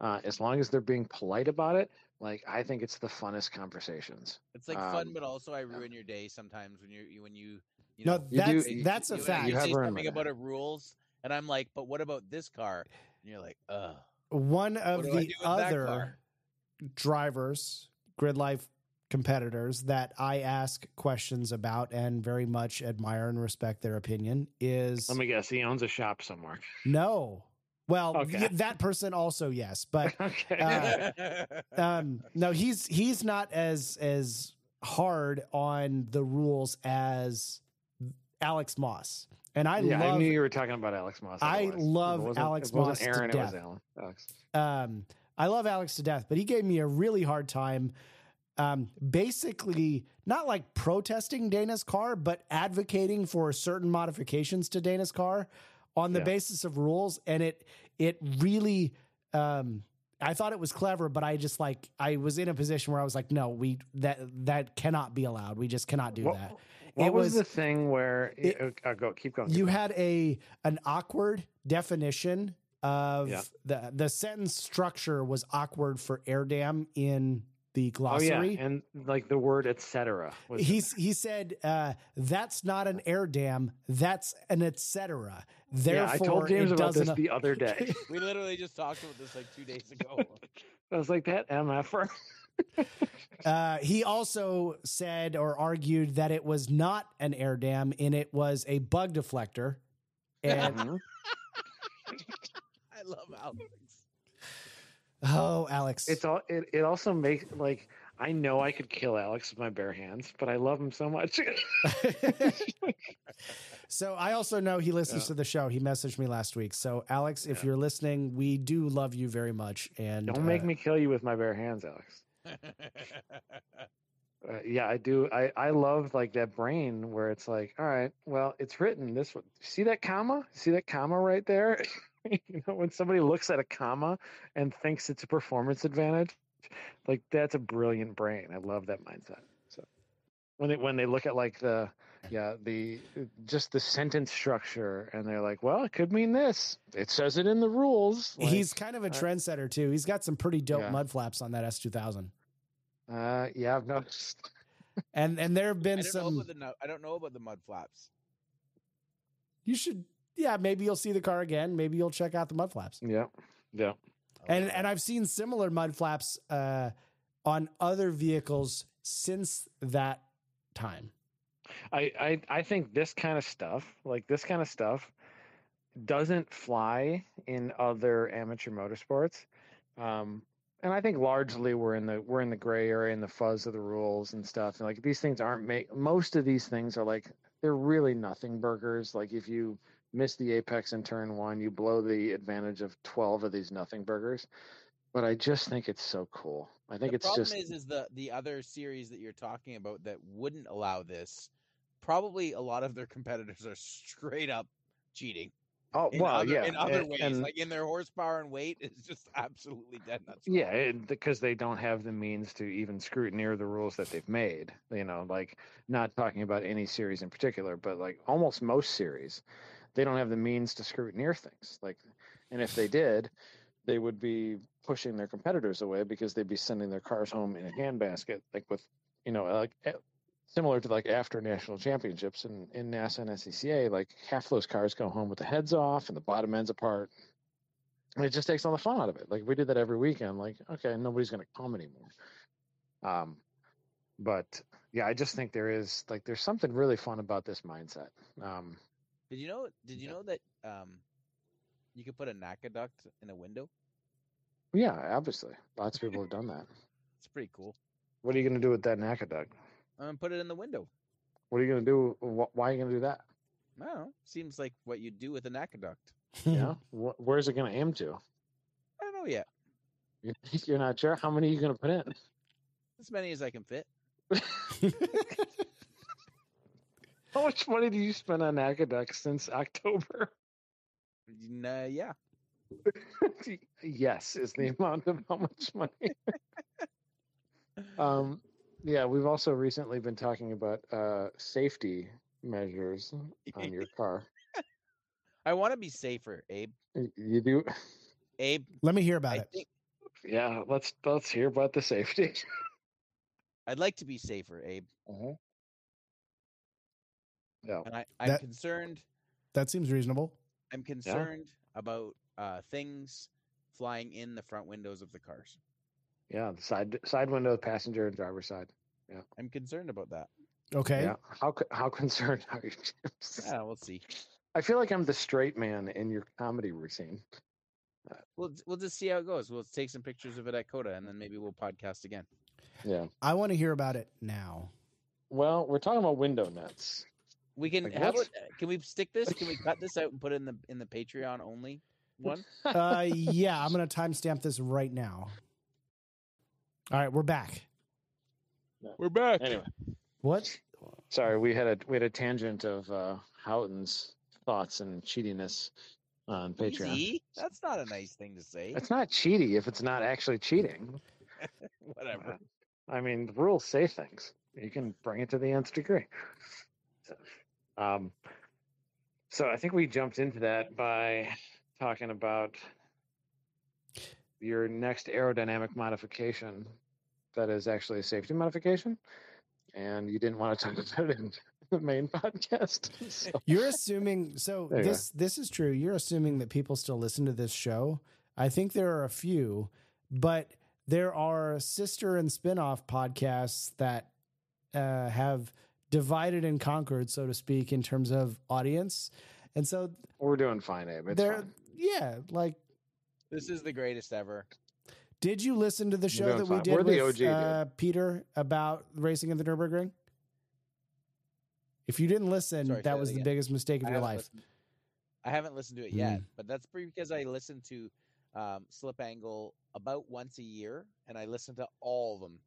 Uh, as long as they're being polite about it, like I think it's the funnest conversations. it's like fun, um, but also I ruin your day sometimes when you you when you you no, know You do- that's you- that's a you, fact. You, You have say ruined something about day. a rules, and I'm like, but what about this car? And you're like, ugh. One of What do I the do with that other drivers, grid life competitors that I ask questions about and very much admire and respect their opinion is Let me guess, he owns a shop somewhere. no. Well, Okay. that person also yes, but okay. Uh, um, no, he's he's not as as hard on the rules as Alex Moss, and I yeah, love I knew you were talking about Alex Moss. I otherwise. Love Alex it wasn't Moss to Aaron, it was death. Alan. Alex. um, I love Alex to death, but he gave me a really hard time. Um, basically, not like protesting Dana's car, but advocating for certain modifications to Dana's car on the Yeah. basis of rules, and it it really. Um, I thought it was clever, but I just like I was in a position where I was like, no, we that that cannot be allowed. We just cannot do What- that. What It was, was- the thing where it- uh, uh, go keep going? keep you going. had a an awkward definition of Yeah. the the sentence structure was awkward for air dam in the oh glossary. yeah, and like the word etc. was in He's he said uh, that's not an air dam, that's an etc. there. yeah, Therefore, I told James about this doesn't. the other day. we literally just talked about this like two days ago. I was like that mf'er. uh, he also said or argued that it was not an air dam and it was a bug deflector. And Mhm. I love Alex. Oh, Alex, It's all. It, it also makes like I know I could kill Alex with my bare hands, but I love him so much. so I also know he listens Yeah. to the show. He messaged me last week. So Alex, if Yeah. you're listening, we do love you very much. And Don't make uh, me kill you with my bare hands, Alex. Uh, yeah, I do. I I love like that brain where it's like, all right, well, it's written this One. See that comma? See that comma right there? you know, when somebody looks at a comma and thinks it's a performance advantage, like that's a brilliant brain. I love that mindset. So when they when they look at like the yeah the just the sentence structure and they're like, well, it could mean this. It says it in the rules. Like, he's kind of a uh, trendsetter too. He's got some pretty dope Yeah. mud flaps on that S2000. uh, yeah, I've noticed. And and there have been don't some the I don't know about the mud flaps. you should yeah, maybe you'll see the car again. Maybe you'll check out the mud flaps. Yeah, yeah. And and I've seen similar mud flaps uh, on other vehicles since that time. I, I I think this kind of stuff, like this kind of stuff, doesn't fly in other amateur motorsports. Um, and I think largely we're in the we're in the gray area and the fuzz of the rules and stuff. And like these things aren't make most of these things are like they're really nothing burgers. Like if you miss the apex in turn one, you blow the advantage of twelve of these nothing burgers. But I just think it's so cool. I think the it's problem just is is the the other series that you're talking about that wouldn't allow this. Probably a lot of their competitors are straight up cheating. Oh in well, other, yeah, in other and- ways, and- like in their horsepower and weight, is just absolutely dead nuts. Yeah, because they don't have the means to even scrutineer the rules that they've made. You know, like not talking about any series in particular, but like almost most series, they don't have the means to scrutineer things. Like, and if they did, they would be pushing their competitors away because they'd be sending their cars home in a handbasket, like with, you know, like eh, similar to like after national championships in in NASA and SCCA, like half those cars go home with the heads off and the bottom ends apart. And it just takes all the fun out of it. Like we did that every weekend. Like, okay, nobody's going to come anymore. Um, but yeah, I just think there is like there's something really fun about this mindset. Um, Did you know? Did you know that um, you could put a NACA duct in a window? yeah, obviously, lots of people have done that. It's pretty cool. What are you going to do with that NACA duct? Um, put it in the window. What are you going to do? wh- Why are you going to do that? I don't know. Seems like what you do with a NACA duct. Yeah, Wh- where's it going to aim to? I don't know yet. You- You're not sure. How many are you going to put in? As many as I can fit. How much money do you spend on NACA ducts since October? Nah, yeah. yes, is the amount of how much money. um, yeah, we've also recently been talking about uh, safety measures on your car. I want to be safer, Abe. You do, Abe, Let me hear about I it. think yeah. Let's let's hear about the safety. I'd like to be safer, Abe. Yeah, And I, I'm That- concerned. That seems reasonable. I'm concerned about uh, things flying in the front windows of the cars. yeah. The side side window, passenger and driver side. Yeah, I'm concerned about that. Okay. Yeah. How how concerned are you? Yeah, we'll see. I feel like I'm the straight man in your comedy routine. We'll we'll just see how it goes. We'll take some pictures of it at COTA, and then maybe we'll podcast again. Yeah. I want to hear about it now. Well, we're talking about window nuts. We can Like, have it. Can we stick this? Can we cut this out and put it in the in the Patreon only one? Uh, yeah, I'm going to timestamp this right now. All right, we're back. We're back. Anyway, What? sorry, we had a we had a tangent of uh, Houghton's thoughts and cheatiness on Patreon. Easy? That's not a nice thing to say. It's not cheaty if it's not actually cheating. Whatever. I mean, the rules say things. You can bring it to the nth degree. So, um, so I think we jumped into that by talking about your next aerodynamic modification that is actually a safety modification. And you didn't want to talk about it in the main podcast. So, You're assuming so you this this is true. You're assuming that people still listen to this show. I think there are a few, but there are sister and spin-off podcasts that uh, have divided and conquered, so to speak, in terms of audience. And so we're doing fine, Abe. It's they're fine. yeah, like This is the greatest ever. did you listen to the show doing that we fine. did We're the with OG, dude. uh, Peter about racing at the Nürburgring? If you didn't listen, Sorry, say that that was the again. biggest mistake of I your life. listened- I haven't listened to it yet, Mm. but that's because I listen to um, Slip Angle about once a year, and I listen to all of them.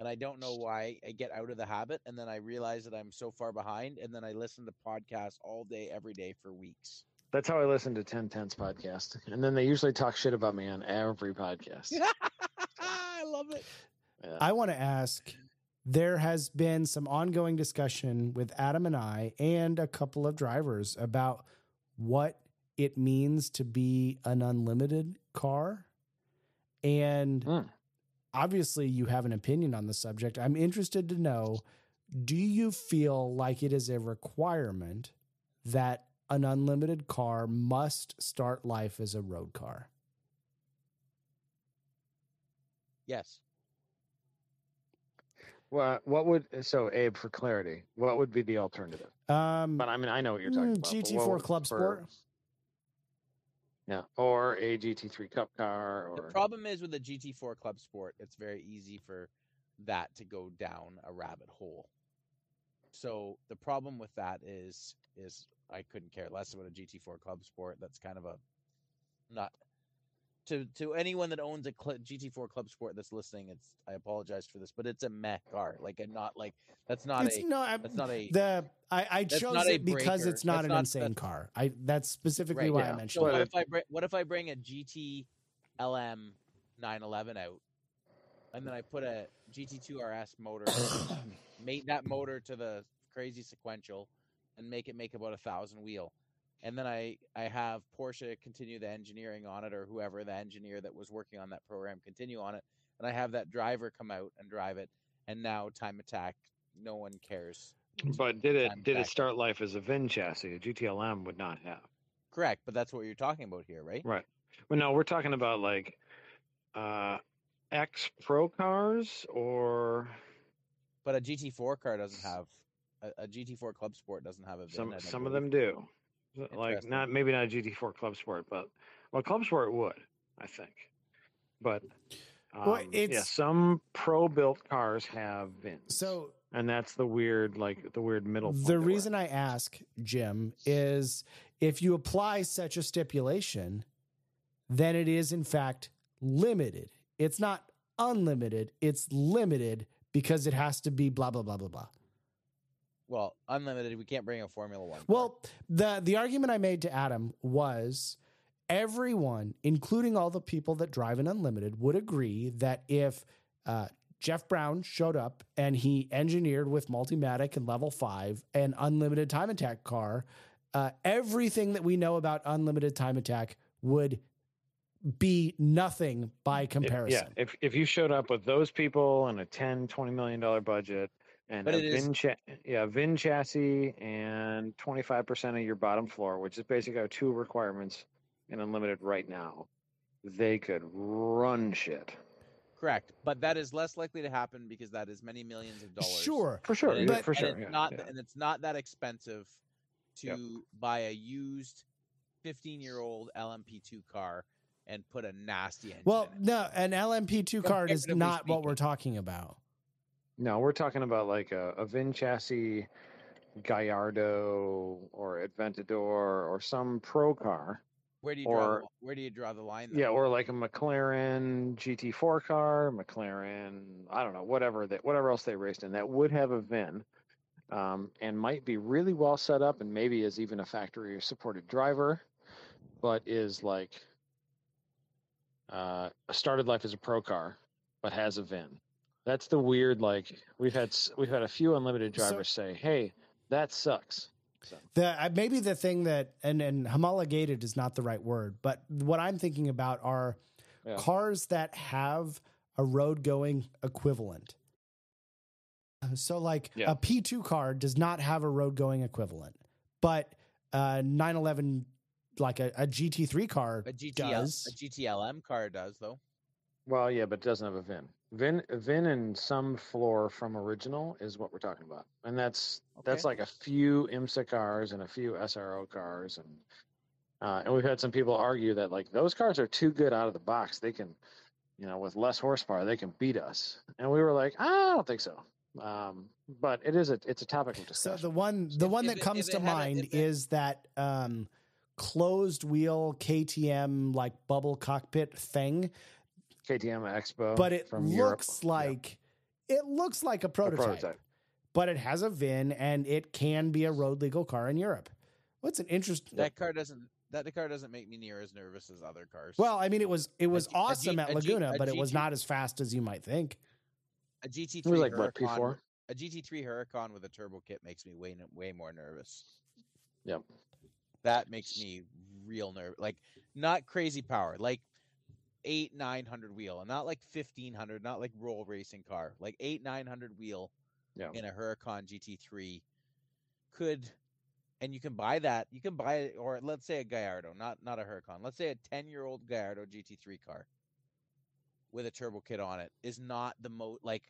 And I don't know why I get out of the habit, and then I realize that I'm so far behind, and then I listen to podcasts all day, every day for weeks. That's how I listen to 1010's podcast. And then they usually talk shit about me on every podcast. I love it. Yeah. I want to ask there has been some ongoing discussion with Adam and I and a couple of drivers about what it means to be an unlimited car. And Hmm. Obviously, you have an opinion on the subject. I'm interested to know do you feel like it is a requirement that an unlimited car must start life as a road car? Yes. Well, what would so Abe for clarity? What would be the alternative? Um, But I mean, I know what you're talking Mm, about. GT4 what would- Club for- Sport? Yeah, or a GT3 Cup car, The problem is with a GT4 Club Sport, it's very easy for that to go down a rabbit hole. So the problem with that is is I couldn't care less about a GT4 Club Sport. That's kind of a not to to anyone that owns a cl- GT4 Club Sport that's listening, it's I apologize for this, but it's a meh car. Like, and not like that's not it's a not that's not a the I, I chose it because breaker. it's not That's an not- insane car. I that's specifically Right, why yeah. I mentioned But what it. if I bring what if I bring a GT LM 911 out, and then I put a GT2 RS motor, mate that motor to the crazy sequential, and make it make about a thousand wheel, and then I I have Porsche continue the engineering on it, or whoever the engineer that was working on that program continue on it, and I have that driver come out and drive it, and now time attack, no one cares. But did it Time did it start life as a VIN chassis? A GTLM would not have. Correct, but that's what you're talking about here, right? Right. Well, no, we're talking about like uh X Pro cars or But a GT4 car doesn't have a, a GT4 Club Sport doesn't have a VIN. some some of them do. Like not maybe not a GT4 Club Sport, but well, Club Sport would, I think. But um, Well, yeah, it's- some pro built cars have VINs. So and that's the weird like the weird middle. the reason I ask Jim is if you apply such a stipulation, then it is in fact limited. It's not unlimited. It's limited because it has to be blah blah blah blah blah. Well, unlimited. We can't bring a Formula One. car. Well, the the argument I made to Adam was everyone, including all the people that drive an unlimited, would agree that if uh, Jeff Brown showed up and he engineered with Multimatic and Level Five an unlimited time attack car, uh, everything that we know about unlimited time attack would be nothing by If- comparison. yeah, if if you showed up with those people and a 10 20 million dollar budget and But a it is- VIN cha- yeah, VIN chassis and 25% of your bottom floor, which is basically our two requirements in unlimited right now, they could run shit. correct, but that is less likely to happen because that is many millions of dollars. Sure. For sure, and yeah, it's, for and sure. it's yeah, not, yeah. and it's not that expensive to Yep. buy a used 15 year old LMP2 car and put a nasty engine. Well, in it. no, an LMP2 card is Comparatively not what we're talking about. No, we're talking about like a, a VIN chassis Gallardo or Aventador or some pro car. where do you draw? or- the, where do you draw the line? Yeah, or like a McLaren GT4 car, McLaren, I don't know, whatever that whatever else they raced in that would have a VIN. Um, and might be really well set up and maybe is even a factory supported driver, but is like uh, started life as a pro car, but has a VIN. That's the weird like we've had we've had a few unlimited So- drivers say, "Hey, that sucks." So The uh, maybe the thing that and and homologated is not the right word, but what I'm thinking about are Yeah. cars that have a road going equivalent. Uh, So like Yeah. a P2 car does not have a road going equivalent, but uh 911 like a, a GT3 car a GTL, does. a GTLM car does though. Well, yeah, but it doesn't have a VIN. VIN, VIN, and some floor from original is what we're talking about, and that's that's like a few IMSA cars and a few SRO cars, and uh, and we've had some people argue that like those cars are too good out of the box. They can, you know, with less horsepower, they can beat us, and we were like, I don't think so. Um, but it is a it's a topic of So discussion. the one the If- one if that it- comes if to it had a- mind if it- is that um closed wheel KTM like bubble cockpit thing KTM X-Bow, but it from Europe. looks Yeah, like it looks like a a prototype, prototype. but it has a VIN and it can be a road legal car in Europe. What's an interesting? That car doesn't. That the car doesn't make me near as nervous as other cars. Well, I mean, it was it was G- a awesome G- at Laguna, a but it was GT not as fast as you might think. a GT3 It was like what Huracan, P4. a GT3 Huracan with a turbo kit makes me way way more nervous. Yep. That makes me real nervous. Like not crazy power, like eight nine hundred wheel, and not like fifteen hundred, not like roll racing car, like eight nine hundred wheel Yeah. in a Huracan GT3 could. And you can buy that. You can buy it, or let's say a Gallardo, not not a Huracan. Let's say a ten year old Gallardo GT3 car with a turbo kit on it is not the most like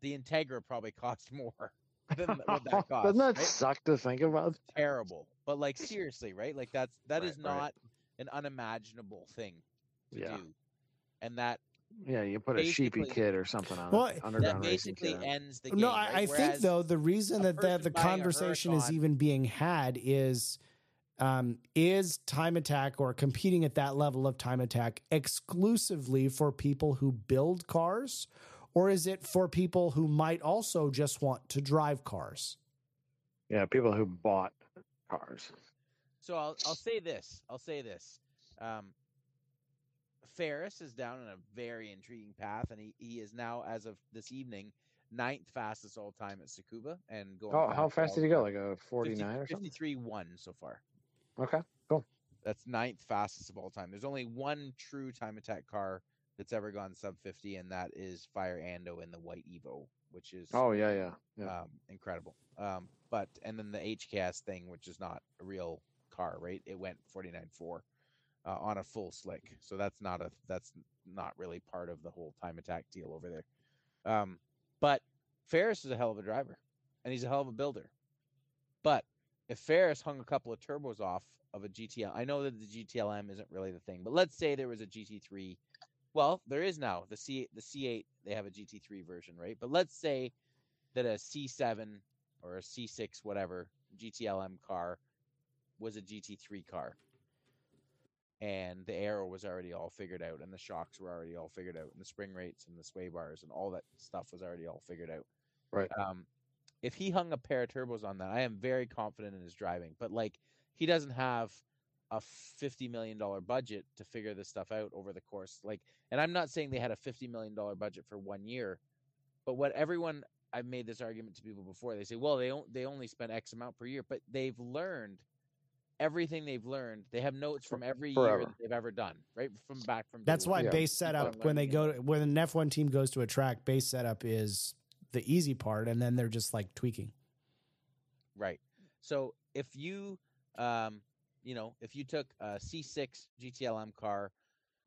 the Integra probably costs more than what that costs. Doesn't that right? suck to think about? terrible. But like seriously, right? Like that's that is Right, right. not an unimaginable thing to Yeah. do. And that Yeah, you put a sheepy Basically- kid or something on Well, it. that Underground that basically ends the game. No, I, right? I think though the reason a that the, person the buying a conversation is even being had is um, is time attack or competing at that level of time attack exclusively for people who build cars or is it for people who might also just want to drive cars Yeah, people who bought cars. So I'll I'll say this. I'll say this. Um, Ferris is down in a very intriguing path, and he, he is now, as of this evening, ninth fastest all time at Tsukuba, and going. Oh, how fast did he go? Like a 50 49 or something? 53 one so far. Okay, cool. That's ninth fastest of all time. There's only one true time attack car that's ever gone sub 50, and that is Fire Ando in the white Evo, which is Oh, yeah, yeah. yeah. um, incredible. Um, but and then the HKS thing, which is not a real car, right? It went 49.4 uh, on a full slick, so that's not a that's not really part of the whole time attack deal over there. Um, but Ferris is a hell of a driver, and he's a hell of a builder. But if Ferris hung a couple of turbos off of a GTL, I know that the GTLM isn't really the thing, but let's say there was a GT3. Well, there is now the C the C8. They have a GT3 version, right? But let's say that a C7 or a C6, whatever GTLM car was a GT3 car, and the arrow was already all figured out, and the shocks were already all figured out, and the spring rates and the sway bars and all that stuff was already all figured out. Right. Um, if he hung a pair of turbos on that, I am very confident in his driving. But like, he doesn't have a fifty million dollar budget to figure this stuff out over the course. Like, and I'm not saying they had a fifty million dollar budget for one year, but what everyone I've made this argument to people before. They say, well, they don't, they only spend X amount per year, but they've learned everything they've learned. They have notes from every year Forever. that they've ever done, right from back from. That's why one. Yeah. base setup when they go to, when an F1 team goes to a track, base setup is the easy part, and then they're just like tweaking. Right. So if you, um, you know, if you took a C6 GTLM car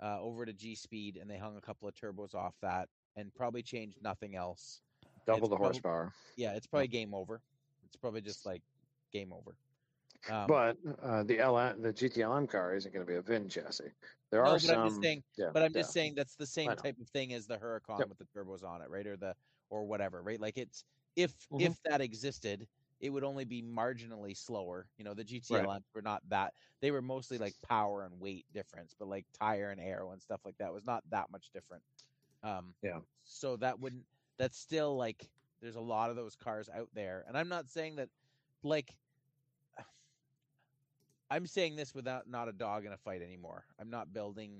uh, over to G Speed and they hung a couple of turbos off that and probably changed nothing else, Double it's the probably- horsepower. yeah, it's probably game over. It's probably just like game over. Um, but uh, the L the GTLM car isn't going to be a VIN chassis. There no, are but some. I'm just saying. yeah, But I'm yeah. just saying that's the same type of thing as the Huracan Yep. with the turbos on it, right? Or the or whatever, right? Like it's if Mhm. if that existed, it would only be marginally slower. You know, the GTLM were not that. They were mostly like power and weight difference, but like tire and aero and stuff like that was not that much different. Um, Yeah. So that wouldn't. That's still like there's a lot of those cars out there, and I'm not saying that like. I'm saying this without not a dog in a fight anymore. I'm not building.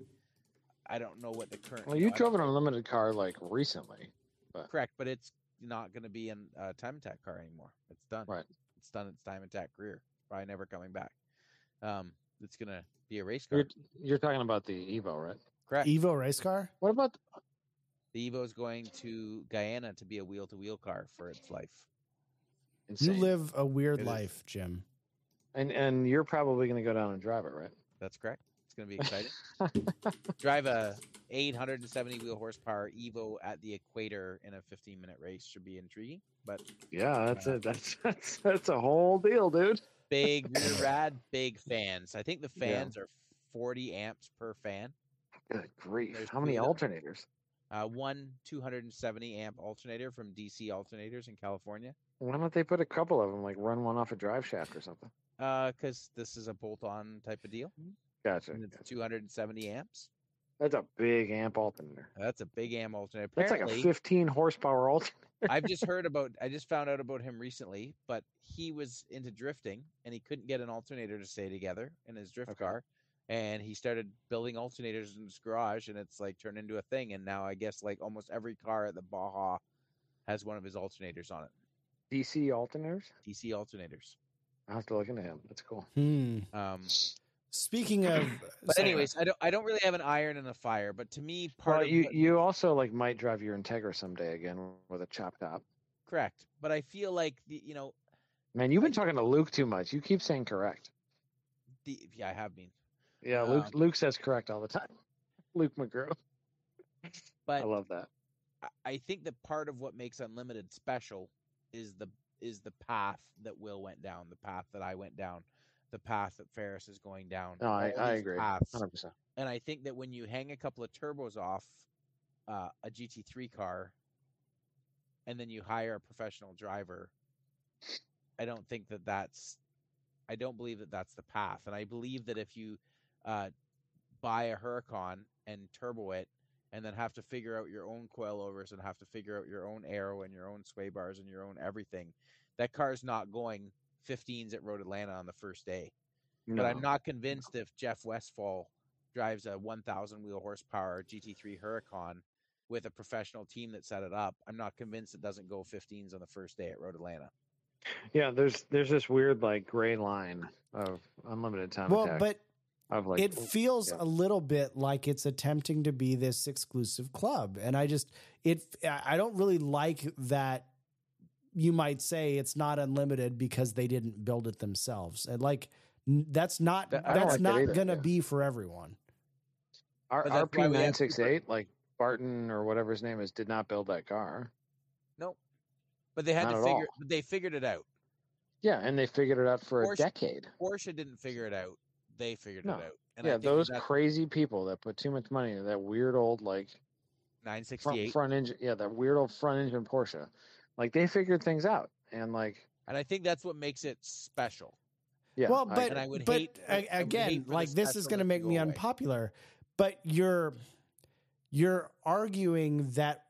I don't know what the current. Well, you I don't- drove an unlimited car like recently. But. correct, but it's not going to be in a uh, time attack car anymore. It's done. Right. It's done its time attack career. Probably never coming back. Um, it's going to be a race car. You're, you're talking about the Evo, right? correct. Evo race car. What about the Evo is going to Guyana to be a wheel to wheel car for its life. You live a weird It is. life, Jim. And and you're probably going to go down and drive it, right? That's correct. It's going to be exciting. Drive a 870 wheel horsepower Evo at the equator in a 15 minute race should be intriguing. But yeah, that's it. That's that's that's a whole deal, dude. big rear rad, big fans. I think the Yeah. fans are 40 amps per fan. Good grief! There's How many two of them. alternators? Uh, one 270 amp alternator from DC Alternators in California. Why don't they put a couple of them, like run one off a drive shaft or something? Uh, because this is a bolt-on type of deal. Mm-hmm. Gotcha. And it's gotcha. 270 amps. That's a big amp alternator. That's a big amp alternator. That's like a 15 horsepower alternator. I've just heard about. I just found out about him recently, but he was into drifting and he couldn't get an alternator to stay together in his drift Okay. car, and he started building alternators in his garage, and it's like turned into a thing. And now I guess like almost every car at the Baja has one of his alternators on it. DC alternators. DC alternators. I'll have to look into him. That's cool. Hmm. Um, Speaking of, but so- anyways, I don't. I don't really have an iron in a fire. But to me, part Well, you what- you also like might drive your Integra someday again with a chop top. correct. But I feel like the, you know Man, you've been talking to Luke too much. You keep saying correct. the yeah I have been. Yeah, Luke Um, Luke says correct all the time. Luke McGrew. But I love that. I- I think that part of what makes Unlimited special is the is the path that Will went down, the path that I went down, the path that Ferris is going down. No, I, I agree. paths. 100%. And I think that when you hang a couple of turbos off uh, a GT3 car, and then you hire a professional driver, I don't think that that's. I don't believe that that's the path, and I believe that if you uh, buy a Huracan and turbo it, and then have to figure out your own coilovers and have to figure out your own arrow and your own sway bars and your own everything, that car's not going 15s at Road Atlanta on the first day. But I'm not convinced if Jeff Westphal drives a 1,000 wheel horsepower GT3 Huracan with a professional team that set it up. I'm not convinced it doesn't go 15s on the first day at Road Atlanta. Yeah, there's there's this weird like gray line of unlimited time well, attack. but of like it feels yeah. a little bit like it's attempting to be this exclusive club and i just it i don't really like that you might say it's not unlimited because they didn't build it themselves and like that's not that, that's like not either, gonna yeah. be for everyone R- But RP nine six eight, like Barton or whatever his name is, did not build that car. Nope. But they had Not to figure. all. But they figured it out. Yeah, and they figured it out for a decade. Porsche didn't figure it out. They figured No. it out. And I yeah, think those that's crazy people that put too much money into that weird old like front, 968. front engine, yeah, that weird old front engine Porsche, like they figured things out, and like And I think that's what makes it special. yeah, well I but And I would but hate- a- I would hate again like this is going to to make me away. unpopular but you're you're arguing that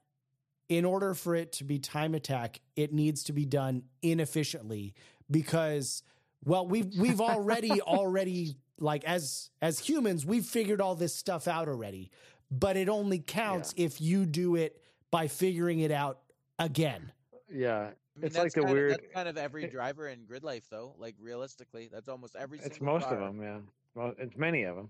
in order for it to be time attack it needs to be done inefficiently because well we've we've already already like as as humans we've figured all this stuff out already but it only counts if you do it by figuring it out again yeah, I mean, It's like that's the weird- Of, that's kind of every it- driver in grid life, though. Like realistically, that's almost every. it's single most car. of them. Yeah, well, it's many of them.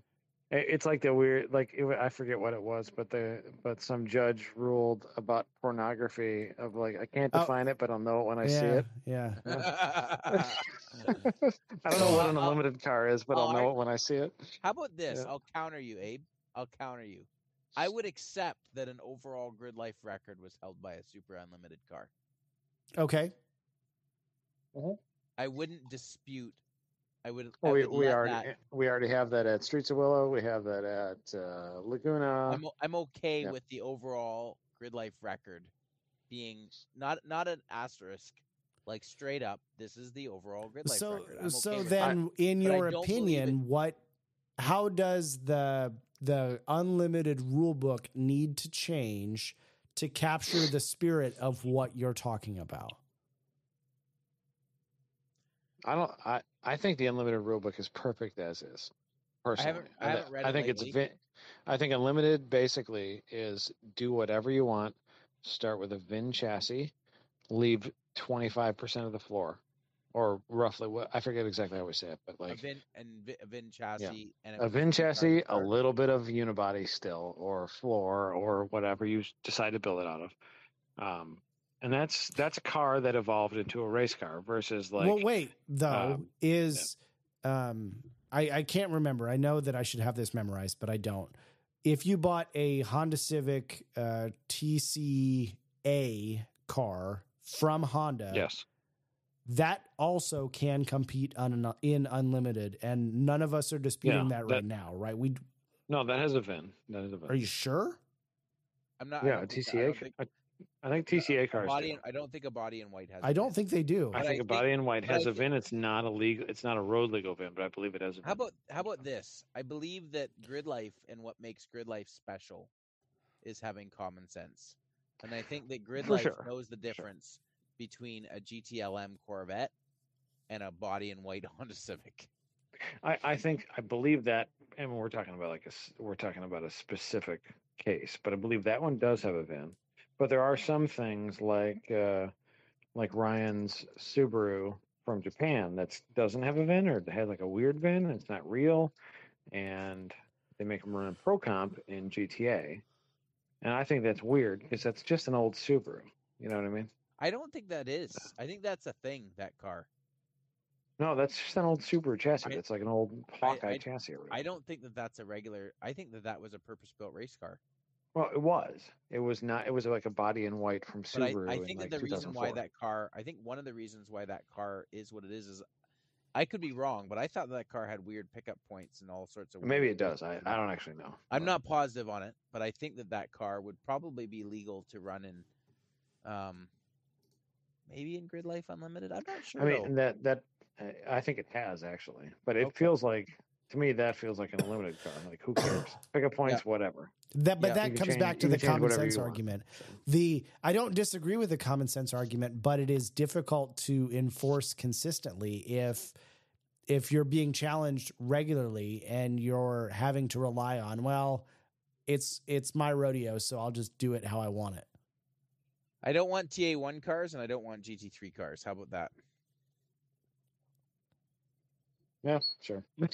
It's like the weird, like it, I forget what it was, but the but some judge ruled about pornography of like I can't Oh. define it, but I'll know it when I see it. yeah I don't know what an unlimited car is, but I'll I'll know ar- it when I see it. How about this? Yeah. I'll counter you, Abe. I'll counter you. I would accept that an overall grid life record was held by a super unlimited car. okay uh-huh. I wouldn't dispute. I would. I Well, we would we let already that- we already have that at Streets of Willow. We have that at uh, Laguna. I'm o- I'm okay yeah. with the overall grid life record being not not an asterisk, like straight up. This is the overall grid life so record. I'm okay so with then in but your opinion what how does the the unlimited rule book need to change to capture the spirit of what you're talking about I don't. I I think the unlimited rulebook is perfect as is. Personally, haven't- I haven't read I it think it's. lately. vi- I think unlimited basically is do whatever you want. Start with a VIN chassis, leave twenty five percent of the floor, or roughly what I forget exactly how we say it, but it. a like VIN and a VIN chassis and a VIN a car chassis, a little bit of unibody still, or floor, or whatever you decide to build it out of. Um, and that's that's a car that evolved into a race car versus like well wait though um, is um I, I can't remember i know that i should have this memorized but i don't if you bought a honda civic uh, tca car from honda yes. that also can compete on in unlimited and none of us are disputing Yeah, that right that- now right we No, that has a VIN. That has a VIN. are you sure I'm not. Yeah, a don't I TCA. don't think- I, I think TCA uh, a cars. body. do. in- I don't think a body in white has. i a don't VIN. think they do I but I think a think- body in white has a VIN. It's not a legal. It's not a road legal VIN, but I believe it has a VIN. How about how about this? I believe that grid life and what makes grid life special is having common sense. And I think that grid For life sure. knows the difference between a GTLM Corvette and a body in white Honda Civic. I, I think I believe that, and we're talking about like a we're talking about a specific case, but I believe that one does have a VIN. But there are some things like uh, like Ryan's Subaru from Japan that doesn't have a VIN or has like a weird VIN. And it's not real, and they make them run in Pro Comp in GTA, and I think that's weird because that's just an old Subaru. You know what I mean? I don't think that is. I think that's a thing, that car. No, that's just an old Subaru chassis. I- It's like an old Hawkeye I- chassis. or. I don't think that that's a regular I think that that was a purpose built race car. Well, it was. It was not. It was like a body in white from But I, Subaru. I in, think like, that the reason why that car I think one of the reasons why that car is what it is is I could be wrong, but I thought that car had weird pickup points and all sorts of. maybe it does. I, I don't actually know. I'm not positive on it, but I think that that car would probably be legal to run in, um, maybe in Grid Life Unlimited. I'm not sure. I mean though. that that I- I think it has actually, but it Okay. feels like to me that feels like an unlimited car. Like who cares? Pick up points, whatever. That, but Yeah, that comes change- back to the common sense argument. The I don't disagree with the common sense argument, but it is difficult to enforce consistently if if you're being challenged regularly and you're having to rely on well, it's it's my rodeo, so I'll just do it how I want it. I don't want TA1 cars and I don't want GT3 cars. How about that? yeah, sure.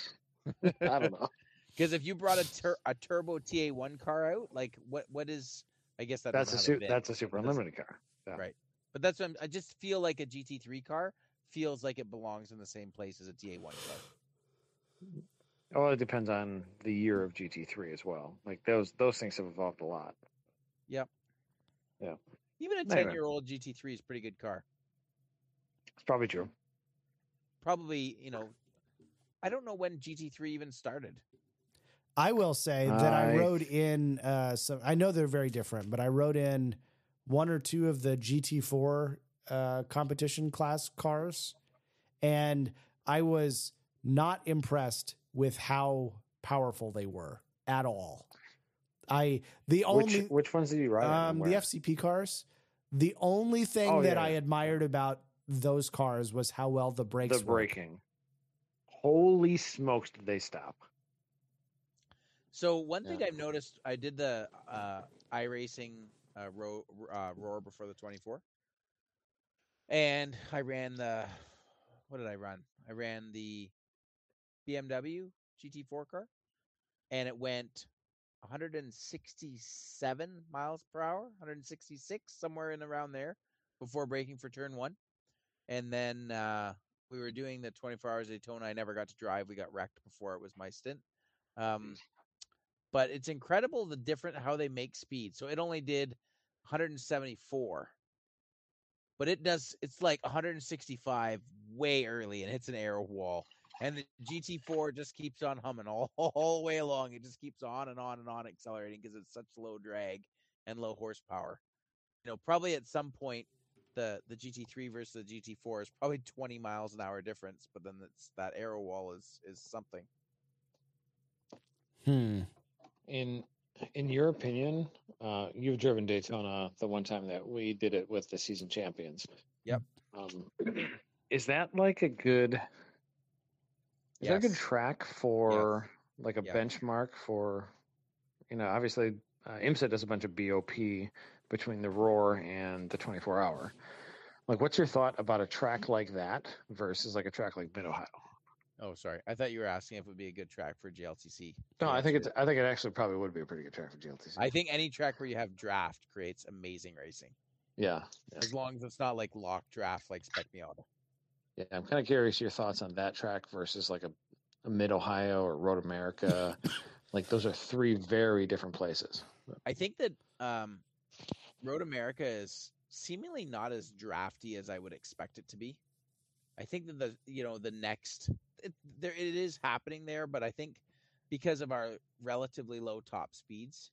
I don't know. Because if you brought a tur- a turbo TA1 car out, like what what is? I guess that That's a su- that's a super unlimited car. Yeah. Right. But that's what I'm, I just feel like a GT3 car feels like it belongs in the same place as a TA1 car. Well, it depends on the year of GT3 as well. Like those those things have evolved a lot. Yep. Yeah. Even a Anyway. 10 year old GT3 is a pretty good car. It's probably true. Probably, you know, I don't know when GT3 even started. I will say that I I- rode in uh some I know they're very different, but I rode in one or two of the GT4 uh competition class cars and I was not impressed with how powerful they were at all. I the only which which ones did you ride? um the? FCP cars, the only thing Oh, that yeah, I yeah. admired about those cars was how well the brakes the work. braking. Holy smokes! Did they stop? So one thing Yeah. I've noticed, I did the uh, iRacing uh, ro- uh, roar before the 24, and I ran the what did I run? I ran the BMW GT4 car, and it went 167 miles per hour, 166 somewhere in around there before braking for turn one, and then uh, we were doing the 24 hours of Daytona. I never got to drive. We got wrecked before it was my stint. Um, but it's incredible the different how they make speed. So it only did 174, but it does it's like 165 way early and hits an arrow wall. And the GT4 just keeps on humming all, all the way along. It just keeps on and on and on accelerating because it's such low drag and low horsepower. You know, probably at some point the the GT3 versus the GT4 is probably 20 miles an hour difference, but then it's that arrow wall is is something. Hmm. In in your opinion, uh, you've driven Daytona the one time that we did it with the season champions. Yep. Um, is that like a good? Is that a good track for like a Yeah. benchmark for? You know, obviously, uh, IMSA does a bunch of BOP between the Roar and the 24 hour. Like, what's your thought about a track like that versus like a track like Mid Ohio? Oh, sorry. I thought you were asking if it would be a good track for GLTC. No, I think it's. I think it actually probably would be a pretty good track for GLTC. I think any track where you have draft creates amazing racing, yeah, yeah. as long as it's not like lock draft like Spec Me Miata. Yeah, I'm kind of curious your thoughts on that track versus like a, a Mid Ohio or Road America. like those are three very different places. I think that um, Road America is seemingly not as drafty as I would expect it to be. I think that the you know the next it, there it is happening there, but I think because of our relatively low top speeds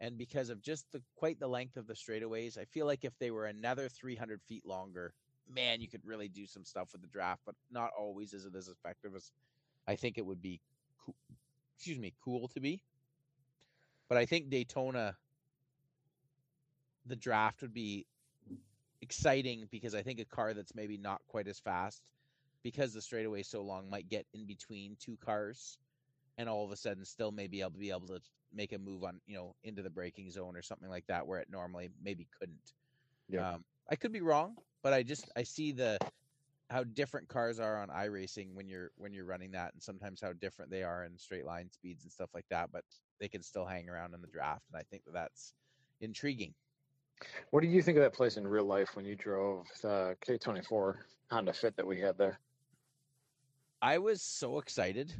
and because of just the quite the length of the straightaways, I feel like if they were another 300 feet longer, man, you could really do some stuff with the draft, but not always is it as effective as I think it would be. Cool, excuse me, cool to be. But I think Daytona, the draft would be exciting because I think a car that's maybe not quite as fast, because the straightaway is so long, might get in between two cars, and all of a sudden still maybe able be able to make a move on you know into the braking zone or something like that where it normally maybe couldn't. Yeah. Um, I could be wrong, but I just I see the how different cars are on iRacing when you're when you're running that, and sometimes how different they are in straight line speeds and stuff like that. But they can still hang around in the draft, and I think that that's intriguing. What do you think of that place in real life when you drove the K24 Honda Fit that we had there? I was so excited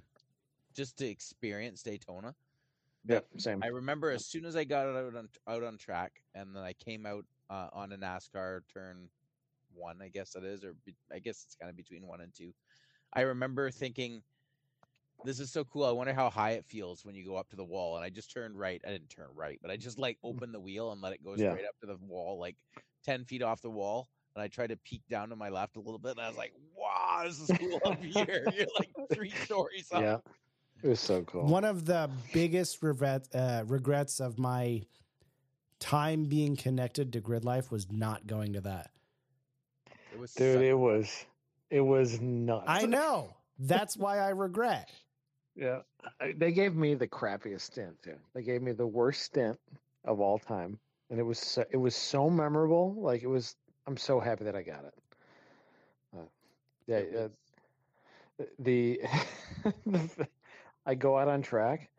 just to experience Daytona. Yeah, same. I remember as soon as I got out on out on track, and then I came out uh, on a NASCAR turn one, I guess that is, or be, I guess it's kind of between one and two. I remember thinking, "This is so cool. I wonder how high it feels when you go up to the wall." And I just turned right. I didn't turn right, but I just like opened the wheel and let it go Yeah. straight up to the wall, like ten feet off the wall. And I tried to peek down to my left a little bit, and I was like, "Wow, this is cool up here. You're like three stories up. Yeah, it was so cool. One of the biggest regret, uh, regrets of my time being connected to Grid Life was not going to that. It was Dude, such- it was it was nuts. I know. That's why I regret. Yeah, they gave me the crappiest stint too. They gave me the worst stint of all time, and it was so, it was so memorable. Like it was, I'm so happy that I got it. Uh, yeah, uh, the, the I go out on track,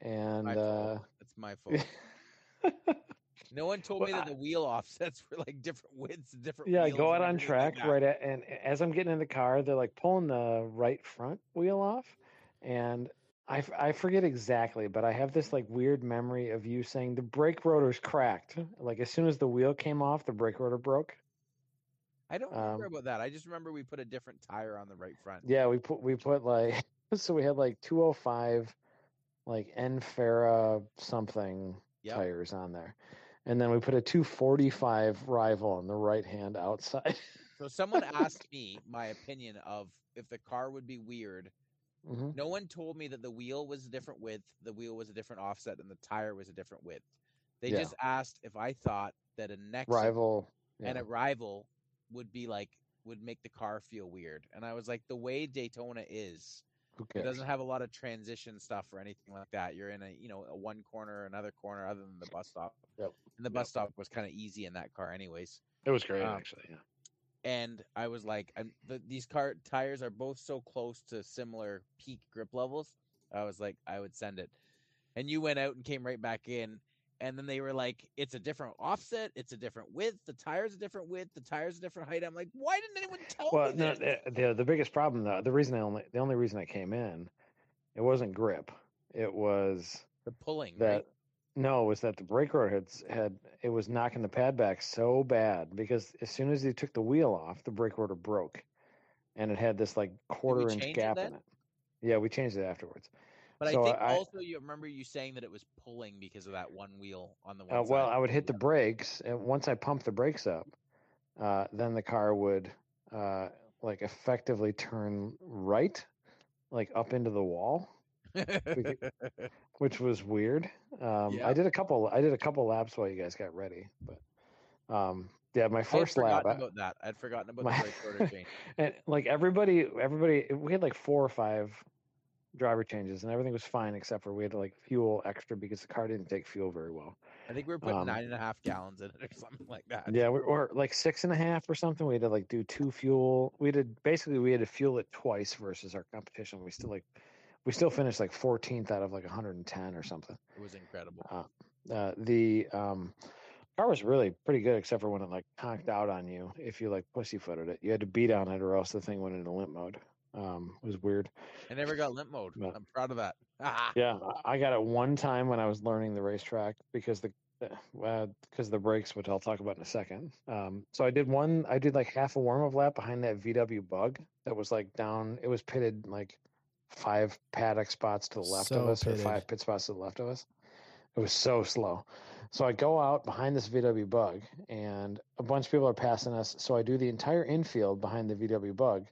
and my uh. It's my fault. No one told me Well, that the wheel offsets were like different widths, different. yeah, I go out on track right at, and as I'm getting in the car, they're like pulling the right front wheel off, and I, f- I forget exactly, but I have this like weird memory of you saying the brake rotor's cracked. Like as soon as the wheel came off, the brake rotor broke. I don't remember um, about that. I just remember we put a different tire on the right front. Yeah, we put we put like so we had like 205 like N'Fera something Yep. tires on there. And then we put a 245 rival on the right hand outside. So someone asked me my opinion of if the car would be weird. Hmm No one told me that the wheel was a different width, the wheel was a different offset, and the tire was a different width. They Yeah. just asked if I thought that a next Rival. and yeah. a rival would be like would make the car feel weird. And I was like, the way Daytona is, it doesn't have a lot of transition stuff or anything like that. You're in a you know a one corner, another corner, other than the bus stop. Yep. And the Yep. bus stop was kind of easy in that car, anyways. It was great, Um, actually. Yeah. And I was like, I'm, the, these car tires are both so close to similar peak grip levels. I was like, I would send it. And you went out and came right back in. And then they were like, it's a different offset, it's a different width, the tire's a different width, the tire's a different height. I'm like, why didn't anyone tell Well, me no, the, the the biggest problem though, the reason I only the only reason I came in, it wasn't grip. It was The pulling, that right? No, it was that the brake rotor had had it was knocking the pad back so bad because as soon as he took the wheel off, the brake rotor broke, and it had this like quarter inch change it gap in it. Yeah, we changed it afterwards. But so I think I- also you remember you saying that it was pulling because of that one wheel on the one Uh, well. I would hit the brakes, and once I pumped the brakes up, uh, then the car would uh, like effectively turn right, like up into the wall, which was weird. Um, Yeah. I did a couple. I did a couple laps while you guys got ready, but um, yeah, my first lap. I- about that. I'd forgotten about My- the brake rotor change. and like everybody, everybody, we had like four or five driver changes, and everything was fine except for we had to like fuel extra because the car didn't take fuel very well. I think we were putting Um, nine and a half gallons in it or something like that. Yeah, we- or like six and a half or something. We had to like do two fuel. We did basically we had to fuel it twice versus our competition. We still like we still finished like 14th out of like 110 or something. It was incredible. Uh, the um, car was really pretty good except for when it like conked out on you. If you like pussyfooted it, you had to beat on it or else the thing went into limp mode. Um, it was weird. I never got limp mode. But- I'm proud of that. Yeah, I got it one time when I was learning the racetrack because the uh, because the brakes, which I'll talk about in a second. Um, so I did one. I did like half a warm up lap behind that VW Bug that was like down. It was pitted like five paddock spots to the left of So us, or five pit spots to the left of us. It was so slow. So I go out behind this VW Bug, and a bunch of people are passing us. So I do the entire infield behind the VW Bug,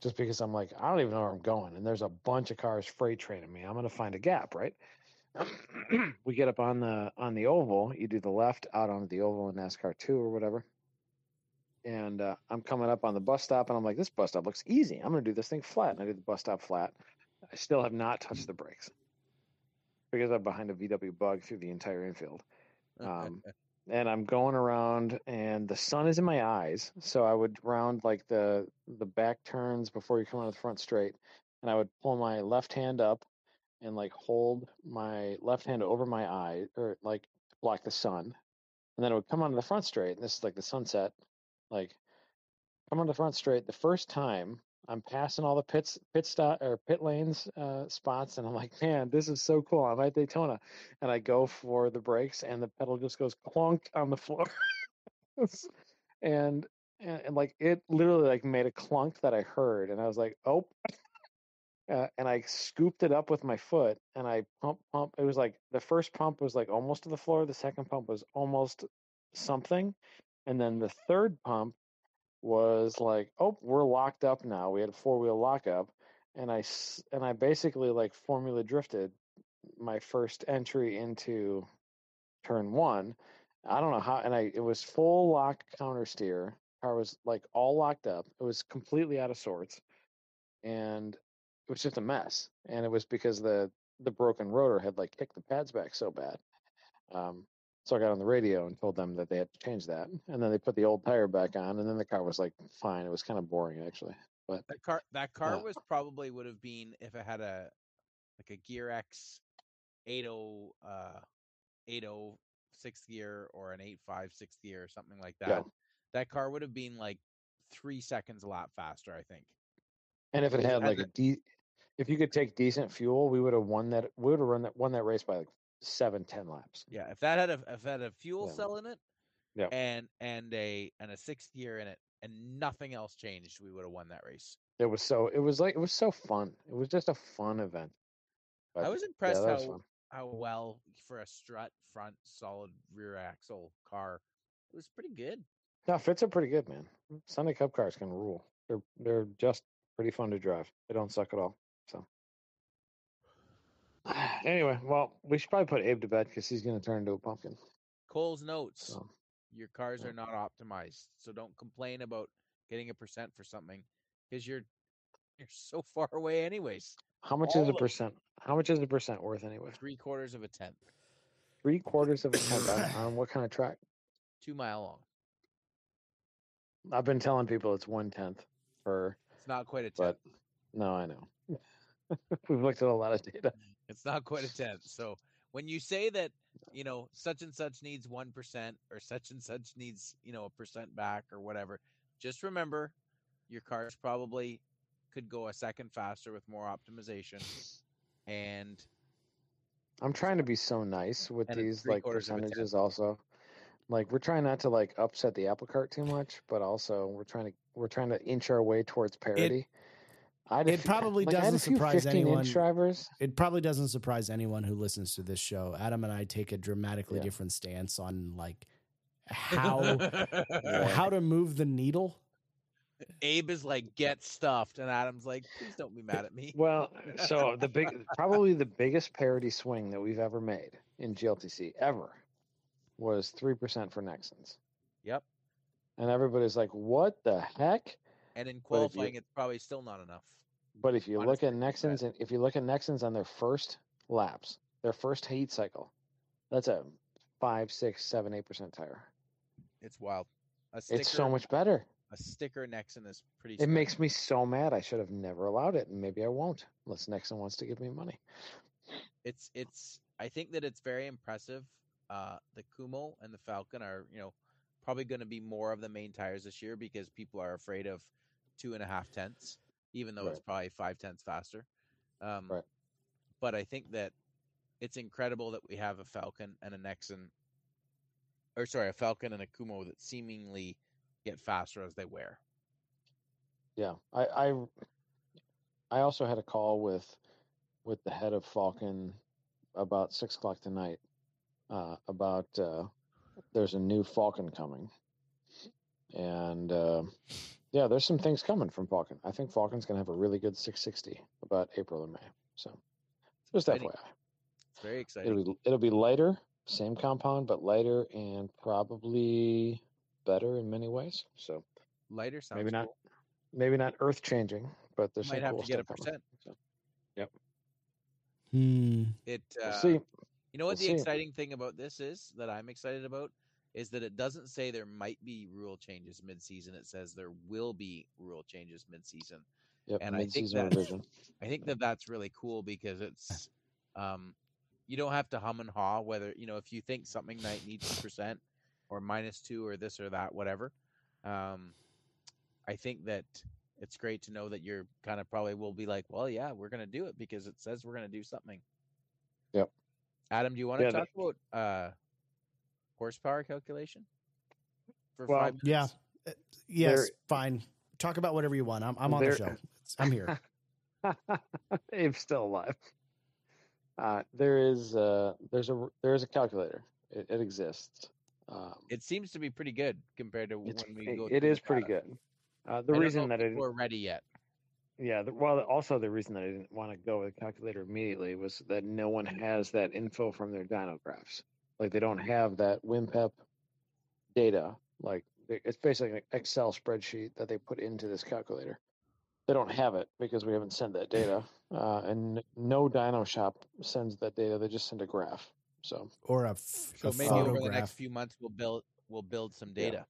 just because I'm like, I don't even know where I'm going, and there's a bunch of cars freight training me. I'm gonna find a gap, right? we get up on the on the oval. You do the left out onto the oval in NASCAR two or whatever. And uh, I'm coming up on the bus stop, and I'm like, this bus stop looks easy. I'm gonna do this thing flat, and I do the bus stop flat. I still have not touched the brakes because I'm behind a VW Bug through the entire infield. Um, and I'm going around, and the sun is in my eyes. So I would round like the the back turns before you come out of the front straight, and I would pull my left hand up and like hold my left hand over my eye or like block the sun, and then it would come onto the front straight. And this is like the sunset, like come on the front straight. The first time I'm passing all the pits, pit stop or pit lanes uh, spots, and I'm like, man, this is so cool. I'm at Daytona, and I go for the brakes, and the pedal just goes clunk on the floor, and, and and like it literally like made a clunk that I heard, and I was like, oh. Uh, and I scooped it up with my foot, and I pump pump. It was like the first pump was like almost to the floor. The second pump was almost something, and then the third pump was like, "Oh, we're locked up now." We had a four wheel lockup, and I and I basically like formula drifted my first entry into turn one. I don't know how, and I it was full lock counter steer. Car was like all locked up. It was completely out of sorts, and it was just a mess. And it was because the the broken rotor had like kicked the pads back so bad. Um, so I got on the radio and told them that they had to change that, and then they put the old tire back on, and then the car was like fine. It was kind of boring actually, but That car that car was probably would have been if it had a like a Gear X 80 uh 80 sixth gear or an 85 sixth gear or something like that. Yeah. That car would have been like three seconds a lot faster, I think. And if it had like a de- if you could take decent fuel, we would have won that. We would have run that won that race by like seven, ten laps. Yeah, if that had a if that had a fuel Yeah. cell in it, Yeah. and and a and a sixth gear in it, and nothing else changed, we would have won that race. It was so. It was like it was so fun. It was just a fun event. I was impressed was how how well for a strut front solid rear axle car. It was pretty good. No, fits are pretty good, man. Sunday Cup cars can rule. They're they're just pretty fun to drive. They don't suck at all. So anyway, well, we should probably put Abe to bed because he's going to turn into a pumpkin. Cole's notes. So Your cars yeah. are not optimized, so don't complain about getting a percent for something because you're you're so far away anyways. how much All is a percent? How much is a percent worth anyway? Three quarters of a tenth, Three quarters of a tenth on, on what kind of track? two mile long. I've been telling people it's one tenth for, It's not quite a tenth. but no, I know. We've looked at a lot of data. It's not quite a tenth. So when you say that, you know, such and such needs 1% or such and such needs, you know, a percent back or whatever, just remember your cars probably could go a second faster with more optimization. And I'm trying to be so nice with these like quarters of a tenth. percentages also. Like we're trying not to like upset the apple cart too much, but also we're trying to we're trying to inch our way towards parity. I it probably doesn't surprise anyone. Drivers. It probably doesn't surprise anyone who listens to this show. Adam and I take a dramatically Yeah. different stance on like how how to move the needle. Abe is like, get stuffed. And Adam's like, please don't be mad at me. Well, so the big probably the biggest parity swing that we've ever made in GLTC ever was three percent for Nexens. Yep. And everybody's like, What the heck? And in But if you- qualifying, it's probably still not enough. But if you look at 3%. Nexens, and if you look at Nexens on their first laps, their first heat cycle, that's a five, six, seven, eight percent tire. It's wild. A sticker, It's so much better. a sticker Nexen is pretty. It makes me so mad. I should have never allowed it, and maybe I won't, unless Nexen wants to give me money. it's it's I think that it's very impressive. Uh the Kumho and the Falken are, you know, probably gonna be more of the main tires this year because people are afraid of two and a half tenths, even though it's probably five tenths faster. Um Right. but I think that it's incredible that we have a Falken and a Nexen or sorry, a Falken and a Kumho that seemingly get faster as they wear. Yeah, I, I, I also had a call with, with the head of Falken, about six o'clock tonight, uh, about uh, there's a new Falken coming, and uh, yeah, there's some things coming from Falken. I think Falken's gonna have a really good 660 about April or May. So, just Exciting. FYI, It's very exciting. it'll be it'll be lighter, same compound, but lighter and probably better in many ways. So Lighter sounds maybe not cool. maybe not earth changing, but there's Might some have cool to get a stuff coming. percent. Hmm. It We'll uh, see. You know what We'll the see. exciting thing about this is that I'm excited about is that it doesn't say there might be rule changes mid-season. It says there will be rule changes mid-season. Yep, and I think that- revision. I think that that's really cool because it's um, you don't have to hum and haw whether you know if you think something might need two percent or minus two or this or that whatever. Um, I think that it's great to know that you're kind of probably will be like, well, yeah, we're gonna do it because it says we're gonna do something. Yep. Adam, do you want to Yeah, talk about uh, horsepower calculation for Well, five minutes? Yeah. Uh, Yes, There- fine. Talk about whatever you want. I'm, I'm on There- the show. I'm here. Abe's still alive. Uh, there is uh, there's a there is a calculator. It, it exists. Um, It seems to be pretty good compared to it's, when we it- go. it through pretty data. good. Uh, I the don't reason know that if I people are ready yet. Yeah, the, well, also the reason that I didn't want to go with a calculator immediately was that no one has that info from their dyno graphs. Like they don't have that WinPep data. Like it's basically an Excel spreadsheet that they put into this calculator. They don't have it because we haven't sent that data, uh, and no dyno shop sends that data. They just send a graph. So Or a, f- So a maybe over the next few months we'll build we'll build some Yeah. data.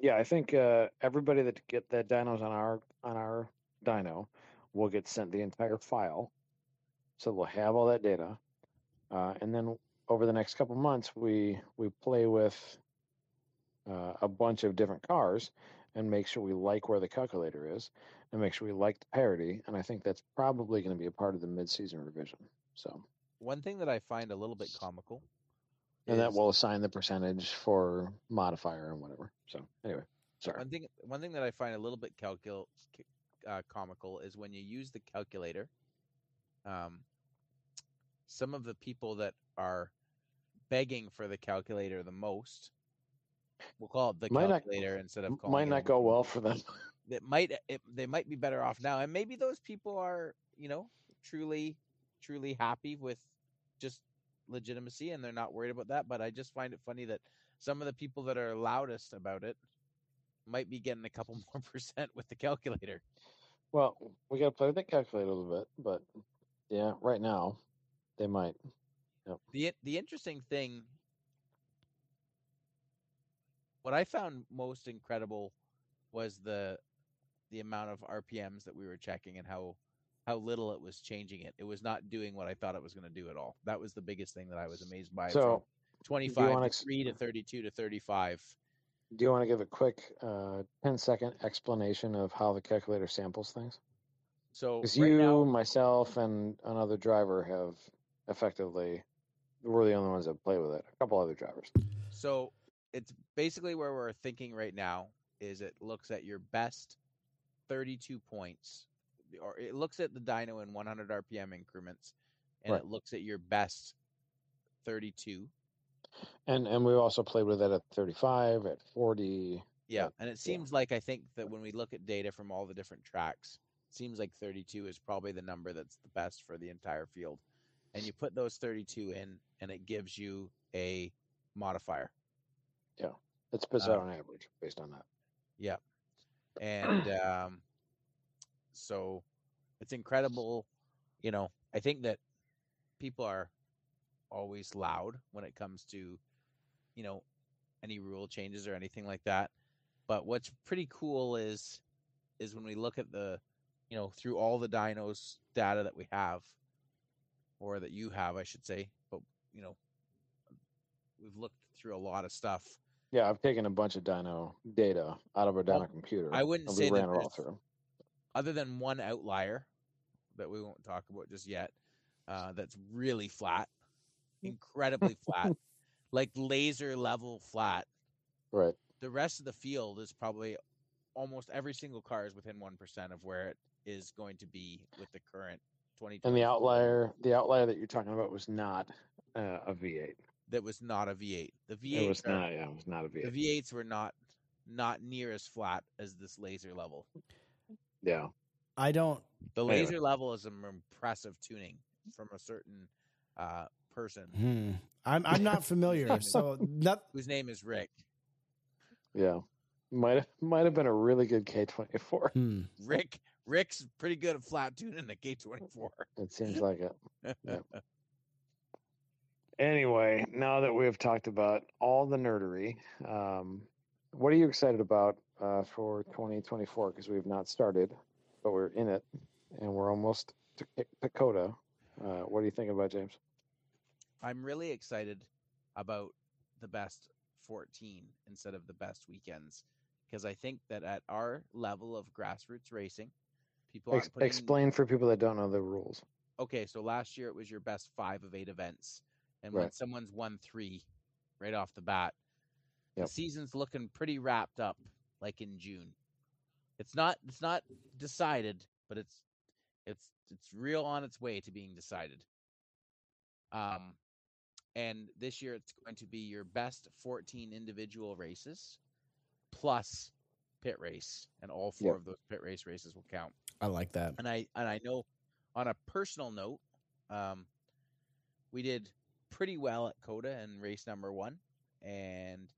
yeah, I think uh, everybody that get that dynos on our on our dyno will get sent the entire file, so we'll have all that data, uh, and then over the next couple months we we play with uh, a bunch of different cars and make sure we like where the calculator is and make sure we like the parity, and I think that's probably going to be a part of the mid-season revision. So, One thing that I find a little bit comical and that is- will assign the percentage for modifier and whatever. So, anyway, sorry. One thing, one thing that I find a little bit calcul- uh, comical is when you use the calculator. Um, some of the people that are begging for the calculator the most, we'll call it the Might not- calculator instead of calling Might it not go well for them. That might eh, it, they might be better off now, and maybe those people are you know truly truly happy with just legitimacy and they're not worried about that. But I just find it funny that some of the people that are loudest about it might be getting a couple more percent with the calculator. Well, we got to play with that calculator a little bit, but yeah, right now they might. The the interesting thing what I found most incredible was the the amount of RPMs that we were checking and how how little it was changing it. It was not doing what I thought it was going to do at all. That was the biggest thing that I was amazed by. So, 25 wanna to 3 to 32 to 35. do you want to give a quick uh, 10 second explanation of how the calculator samples things? So Because right you, now, myself, and another driver have effectively, we're the only ones that play with it. A couple other drivers. So it's basically where we're thinking right now is it looks at your best 32 points or it looks at the dyno in 100 rpm increments and Right. it looks at your best 32 And and we also played with it at 35, at 40. yeah Right. and it seems like i think that when we look at data from all the different tracks it seems like 32 is probably the number that's the best for the entire field and you put those 32 in and it gives you a modifier It spits Uh, on average based on that. Yeah. And um, so it's incredible. You know, I think that people are always loud when it comes to, you know, any rule changes or anything like that. But what's pretty cool is is when we look at the, you know, through all the dynos data that we have, or that you have, I should say. But you know, we've looked through a lot of stuff. Yeah, I've taken a bunch of dyno data out of a dyno Well, computer. I wouldn't say that all through. other than one outlier that we won't talk about just yet, uh, that's really flat, incredibly flat, like laser level flat. Right. The rest of the field is probably almost every single car is within one percent of where it is going to be with the current twenty. And the outlier, the outlier that you're talking about was not uh, a V8. that was not a V8. The It was V8 are- not. Yeah, it was not a the V8. V8s were not not near as flat as this laser level. yeah. I don't. The Anyway. laser level is an impressive tuning from a certain uh, person Hmm, I'm I'm not familiar. so not. whose name is Rick. Yeah. Might have might have been a really good K24. Hmm. Rick Rick's pretty good at flat tuning the K twenty four. It seems like it. Yeah. Anyway, now that we have talked about all the nerdery, um, what are you excited about uh, for 2024? Because we have not started, but we're in it, and we're almost to P- Dakota. Uh, what do you think about James? I'm really excited about the best fourteen instead of the best weekends because I think that at our level of grassroots racing, people Ex- putting, explain for people that don't know the rules. Okay, so last year it was your best five of eight events, and when someone's won three right off the bat, Yep. the season's looking pretty wrapped up, like in June. It's not it's not decided, but it's it's it's real on its way to being decided. Um, and this year it's going to be your best 14 individual races plus pit race, and all four Yep. of those pit race races will count. I like that. And I and I know on a personal note, um, we did pretty well at COTA in race number one, and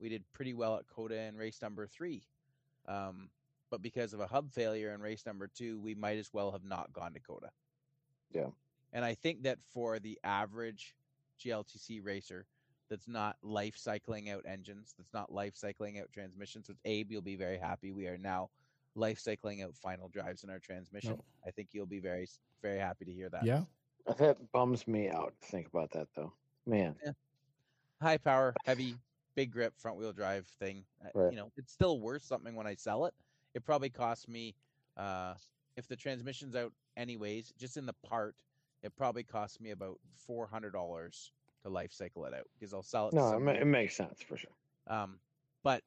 we did pretty well at COTA in race number three. Um, but because of a hub failure in race number two, we might as well have not gone to COTA. Yeah. And I think that for the average GLTC racer that's not life cycling out engines, that's not life cycling out transmissions, with Abe, you'll be very happy. We are now life cycling out final drives in our transmission. No. I think you'll be very, very happy to hear that. Yeah. That bums me out to think about that though. Man. high power, heavy, big grip, front wheel drive thing. uh, Right. You know, it's still worth something when I sell it. It probably costs me, uh, if the transmission's out anyways, just in the part, it probably costs me about four hundred dollars to life cycle it out because I'll sell it. No, it, it makes sense for sure. um, but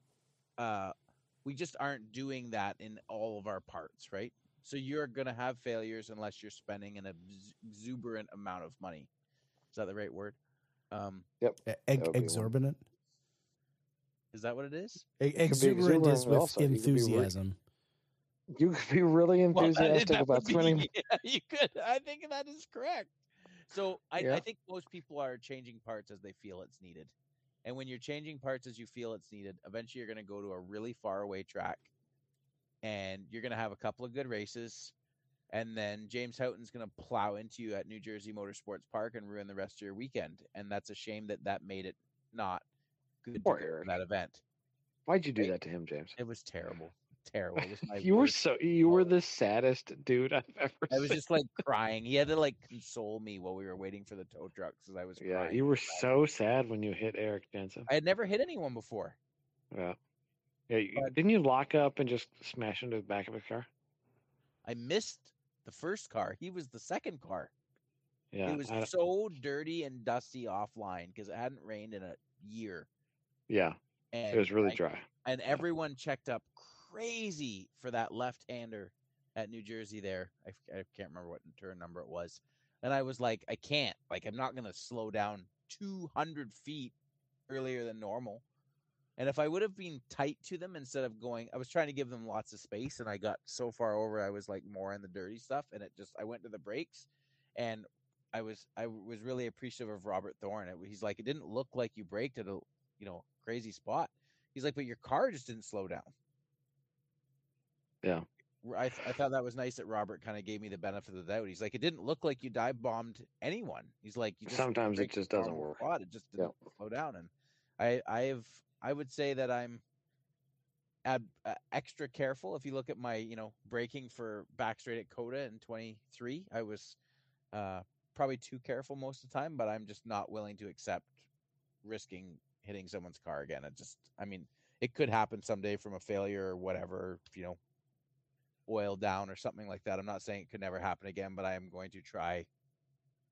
uh, we just aren't doing that in all of our parts, right? So you're going to have failures unless you're spending an exuberant amount of money. Is that the right word? Um, E- Ex- one. exorbitant. is that what it is? E- be exuberant is exuberant with also. You could be re- enthusiasm. You could be really enthusiastic that about would be- spending. yeah, you could. I think that is correct. So I, Yeah. I think most people are changing parts as they feel it's needed. And when you're changing parts as you feel it's needed, eventually you're going to go to a really far away track and you're going to have a couple of good races. And then James Houghton's going to plow into you at New Jersey Motorsports Park and ruin the rest of your weekend. And that's a shame that that made it not good Poor Eric. that event. Why'd you do that to him, James? It was terrible. Terrible. It was my You were so you were the saddest dude I've ever I was seen. just like crying. He had to like console me while we were waiting for the tow trucks because I was Yeah, crying. you were so sad when you hit Eric Jensen. I had never hit anyone before. Yeah. Yeah, you, But- didn't you lock up and just smash into the back of his car? I missed the first car. He was the second car. Yeah. it was so dirty and dusty offline because it hadn't rained in a year. yeah, And it was really I- dry. and everyone checked up crazy for that left-hander at New Jersey there. I can't remember what turn number it was. And I was like, I can't. Like, I'm not going to slow down 200 feet earlier than normal. And if I would have been tight to them instead of going, I was trying to give them lots of space, and I got so far over, I was like more in the dirty stuff, and it just, I went to the brakes, and I was, I was really appreciative of Robert Thorne. It, he's like, it didn't look like you braked at a, you know, crazy spot. He's like, but your car just didn't slow down. Yeah. I, th- I thought that was nice that Robert kind of gave me the benefit of the doubt. He's like, it didn't look like you dive bombed anyone. He's like, you just Sometimes it just doesn't work. spot. It just Yeah. didn't slow down. And I, I've, I would say that I'm ab- uh, extra careful. If you look at my, you know, braking for back straight at COTA in 23, I was uh, probably too careful most of the time, but I'm just not willing to accept risking hitting someone's car again. It just, I mean, it could happen someday from a failure or whatever, you know, oil down or something like that. I'm not saying it could never happen again, but I am going to try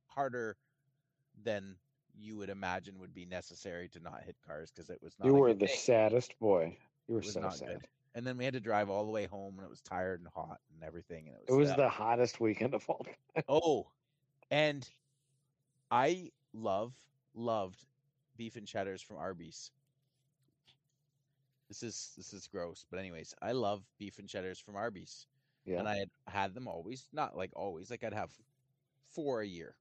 harder than you would imagine would be necessary to not hit cars because it was not. You were the day. saddest boy. You were so sad. good. And then we had to drive all the way home, and it was tired and hot and everything. And it was It was, the hottest weekend of all. time. Oh, and I love loved beef and cheddars from Arby's. This is this is gross, but anyways, I love beef and cheddars from Arby's, Yeah. and I had had them always, not like always, like I'd have four a year.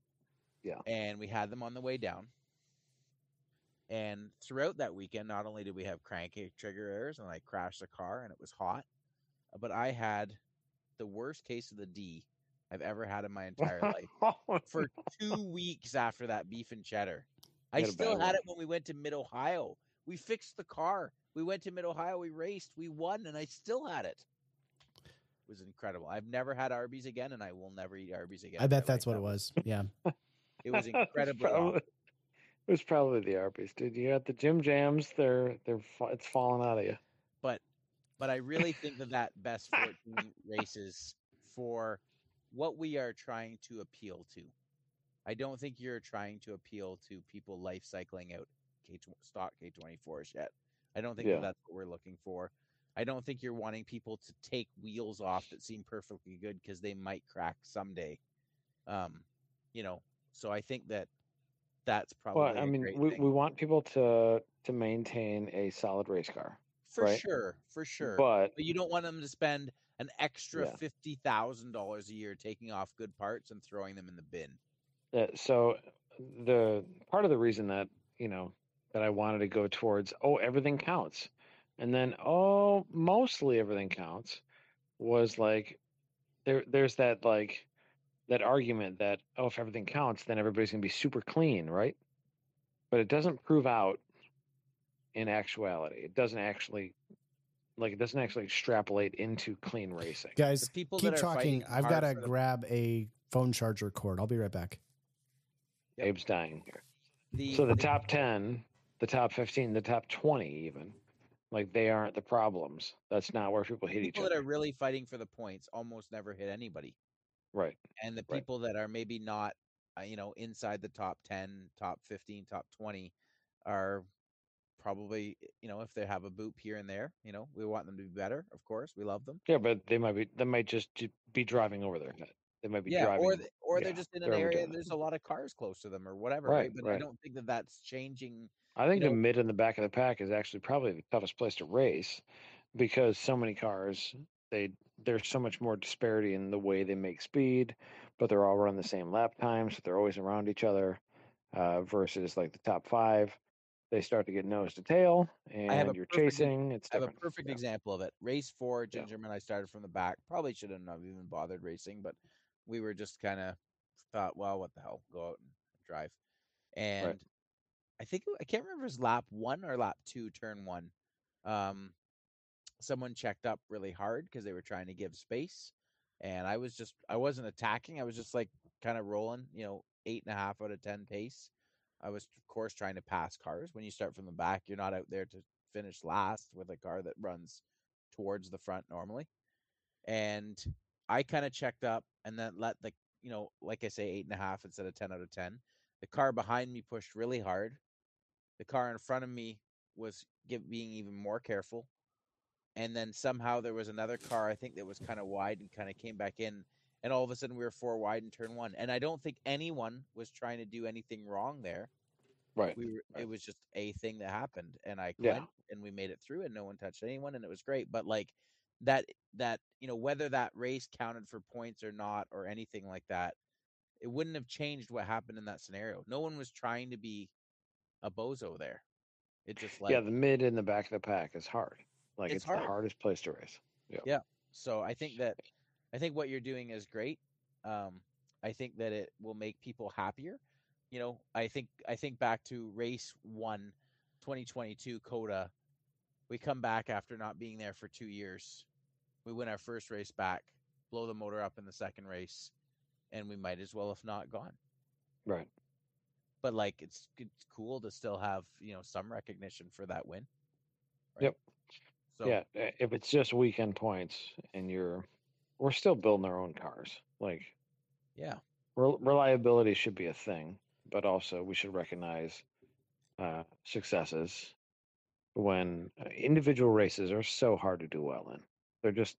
Yeah. and we had them on the way down. And throughout that weekend, not only did we have cranky trigger errors, and I crashed the car, and it was hot, but I had the worst case of the D I've ever had in my entire life for two weeks after that beef and cheddar. I still had one. it when we went to Mid Ohio. We fixed the car. We went to Mid Ohio. We raced. We won, and I still had it. It was incredible. I've never had Arby's again, and I will never eat Arby's again. I bet that's what again. it was. Yeah. It was It was incredibly probably- It was probably the Arby's, dude. You got the Jim Jams. They're they're it's falling out of you. but but I really think that that best 14 races for what we are trying to appeal to. I don't think you're trying to appeal to people life cycling out K stock K24s yet. I don't think Yeah. that's what we're looking for. I don't think you're wanting people to take wheels off that seem perfectly good because they might crack someday. Um, you know, so I think that that's probably. Well, I mean, we, thing. we want people to to maintain a solid race car, for right? sure, for sure. but But you don't want them to spend an extra Yeah. fifty thousand dollars a year taking off good parts and throwing them in the bin. Uh, so the part of the reason that you know that I wanted to go towards oh everything counts, and then oh mostly everything counts was like there there's that like that argument that oh if everything counts then everybody's gonna be super clean right, but it doesn't prove out in actuality. It doesn't actually like it doesn't actually extrapolate into clean racing. Guys, The people keep that are talking. I've got to the- grab a phone charger cord. I'll be right back. Yep. Abe's dying here. The, So the the- top 10, the top 15, the top 20 even, like they aren't the problems. That's not where people hit each other. people that are really fighting for the points almost never hit anybody. Right. and the Right. people that are maybe not uh, you know inside the top 10 top 15 top 20 are probably you know if they have a boop here and there you know we want them to be better of course we love them Yeah, but they might be they might just be driving over their head. They might be yeah driving. or th- or they're just in an area there's a lot of cars close to them or whatever right, Right, but i don't think that that's changing I think you the mid and the back of the pack is actually probably the toughest place to race because so many cars they there's so much more disparity in the way they make speed, but they're all running the same lap times, so they're always around each other. Uh, versus like the top five, they start to get nose to tail, and have you're perfect chasing. It's I have a perfect Yeah. example of it. Race four, Yeah. Gingerman. I started from the back. Probably shouldn't have even bothered racing, but we were just kind of thought, well, what the hell, go out and drive. And I think I can't remember if it was lap one or lap two, turn one. Um, someone checked up really hard because they were trying to give space, and I was just I wasn't attacking. I was just like kind of rolling, you know, eight and a half out of ten pace. I was of course trying to pass cars. When you start from the back, you're not out there to finish last with a car that runs towards the front normally. And I kind of checked up and then let the you know, like I say, eight and a half instead of ten out of ten. The car behind me pushed really hard. The car in front of me was give, being even more careful. And then somehow there was another car, I think that was kind of wide and kind of came back in. And all of a sudden we were four wide in turn one. And I don't think anyone was trying to do anything wrong there. Right. We were, right. it was just a thing that happened. And I Yeah. and we made it through and no one touched anyone and it was great. But like that that, you know, whether that race counted for points or not or anything like that, it wouldn't have changed what happened in that scenario. No one was trying to be a bozo there. It just like yeah, the mid and the back of the pack is hard. Like It's it's, hard. the hardest place to race. Yeah. so I think that I think what you're doing is great. Um, I think that it will make people happier. You know, I think I think back to race one, 2022 COTA. We come back after not being there for two years. We win our first race back, blow the motor up in the second race, and we might as well have not gone. Right. But like, it's it's cool to still have you know some recognition for that win. Yep. So yeah. uh, If it's just weekend points and you're, we're still building our own cars. Like yeah, rel- reliability should be a thing, but also we should recognize uh, successes when uh, individual races are so hard to do well in. They're just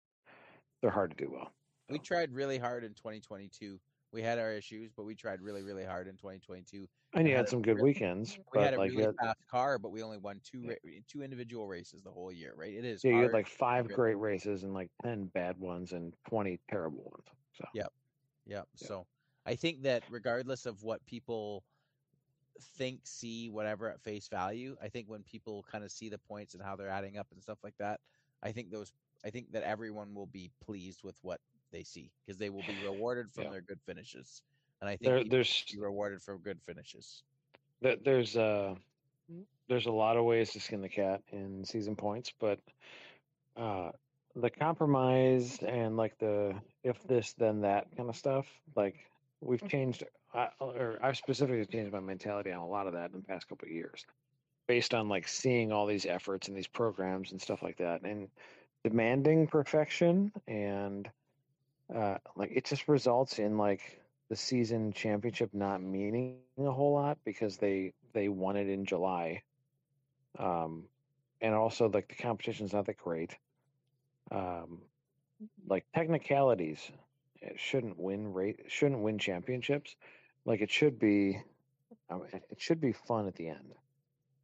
they're hard to do well. we tried really hard in 2022. We had our issues, but we tried really, really hard in 2022. and you had had some good real- weekends, We but had a like really had, fast car, but we only won two Yeah. two individual races the whole year. Right? It is. yeah, you had like five really- great races and like ten bad ones and twenty terrible ones. So Yeah. yeah. Yeah. So I think that regardless of what people think, see, whatever at face value, I think when people kind of see the points and how they're adding up and stuff like that, I think those, I think that everyone will be pleased with what they see because they will be rewarded from Yeah. their good finishes. And I think there, people there's be rewarded for good finishes. there- there's uh there's a lot of ways to skin the cat in season points, but uh the compromise and like the if this then that kind of stuff, like we've changed I, or I've specifically changed my mentality on a lot of that in the past couple of years, based on like seeing all these efforts and these programs and stuff like that, and demanding perfection and uh like it just results in like the season championship not meaning a whole lot because they they won it in July. Um and also like the competition's not that great. Um like technicalities it shouldn't win rate shouldn't win championships. Like it should be I mean, it should be fun at the end,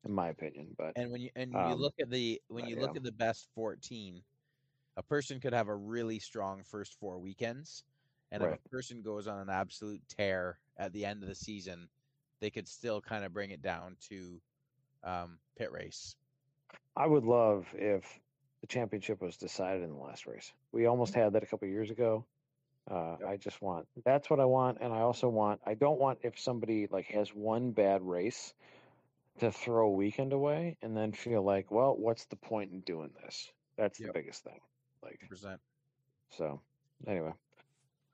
in my opinion. But And when you and Um, you look at the when you look at the best 14, a person could have a really strong first four weekends, and if a person goes on an absolute tear at the end of the season, they could still kind of bring it down to um, pit race. I would love if the championship was decided in the last race. We almost had that a couple years ago. Uh, Yep. I just want that's what I want, and I also want I don't want if somebody like has one bad race to throw a weekend away and then feel like, well, what's the point in doing this? That's the biggest thing. Like Percent. so. Anyway,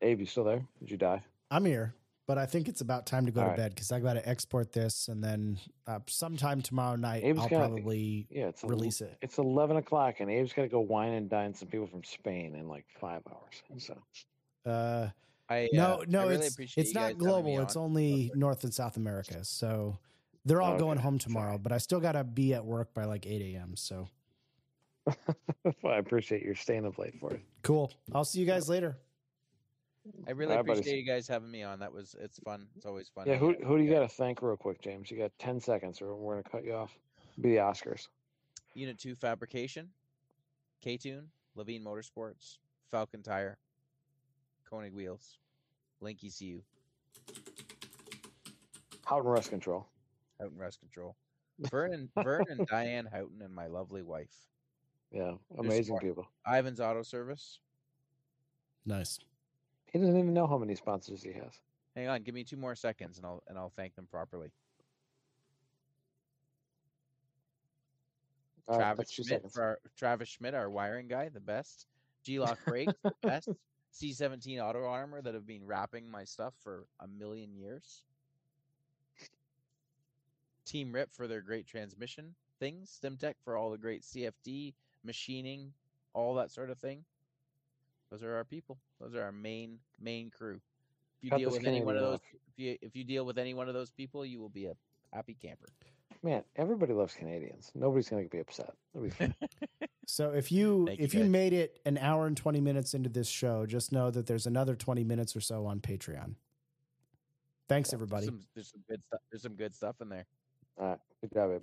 Abe, you still there? Did you die? I'm here, but I think it's about time to go All to right. bed because I got to export this, and then uh, sometime tomorrow night Abe's I'll got- probably Yeah, it's a l- release it. It's eleven o'clock, and Abe's got to go wine and dine some people from Spain in like five hours. So Uh, I no, uh, no, I really it's appreciate it's not global. It's on. only North and South America, so they're all going Okay, home sorry. tomorrow. But I still got to be at work by like eight a.m. So well, I appreciate your staying up late for it. cool. I'll see you guys later. I really All right, buddies. appreciate you guys having me on. That was it's fun. It's always fun. Yeah, who who do with you got to thank real quick, James? You got ten seconds, or we're gonna cut you off. Be the Oscars. Unit 2 Fabrication, K Tune, Levine Motorsports, Falken Tire, Konig Wheels, Link ECU, Houghton Rust Control. Houghton Rest Control, Vern and, Vern and Diane Houghton, and my lovely wife, Yeah, amazing people. Ivan's Auto Service. Nice. He doesn't even know how many sponsors he has. Hang on, give me two more seconds, and I'll and I'll thank them properly. All right, Travis that's two Schmidt for our, Travis Schmidt, our wiring guy, the best. G-LOC Brakes, the best. C17 Auto Armor that have been wrapping my stuff for a million years. Team Rip for their great transmission things. StimTech for all the great CFD machining, all that sort of thing. Those are our people. Those are our main main crew. If you Cut deal with any one of those, if you if you deal with any one of those people, you will be a happy camper. Man, everybody loves Canadians. Nobody's gonna be upset. It'll be fine. So if you Thank if you guys. made it an hour and twenty minutes into this show, just know that there's another twenty minutes or so on Patreon. Thanks, There's everybody. some, there's some good stuff. There's some good stuff in there. All right, good job, Abe.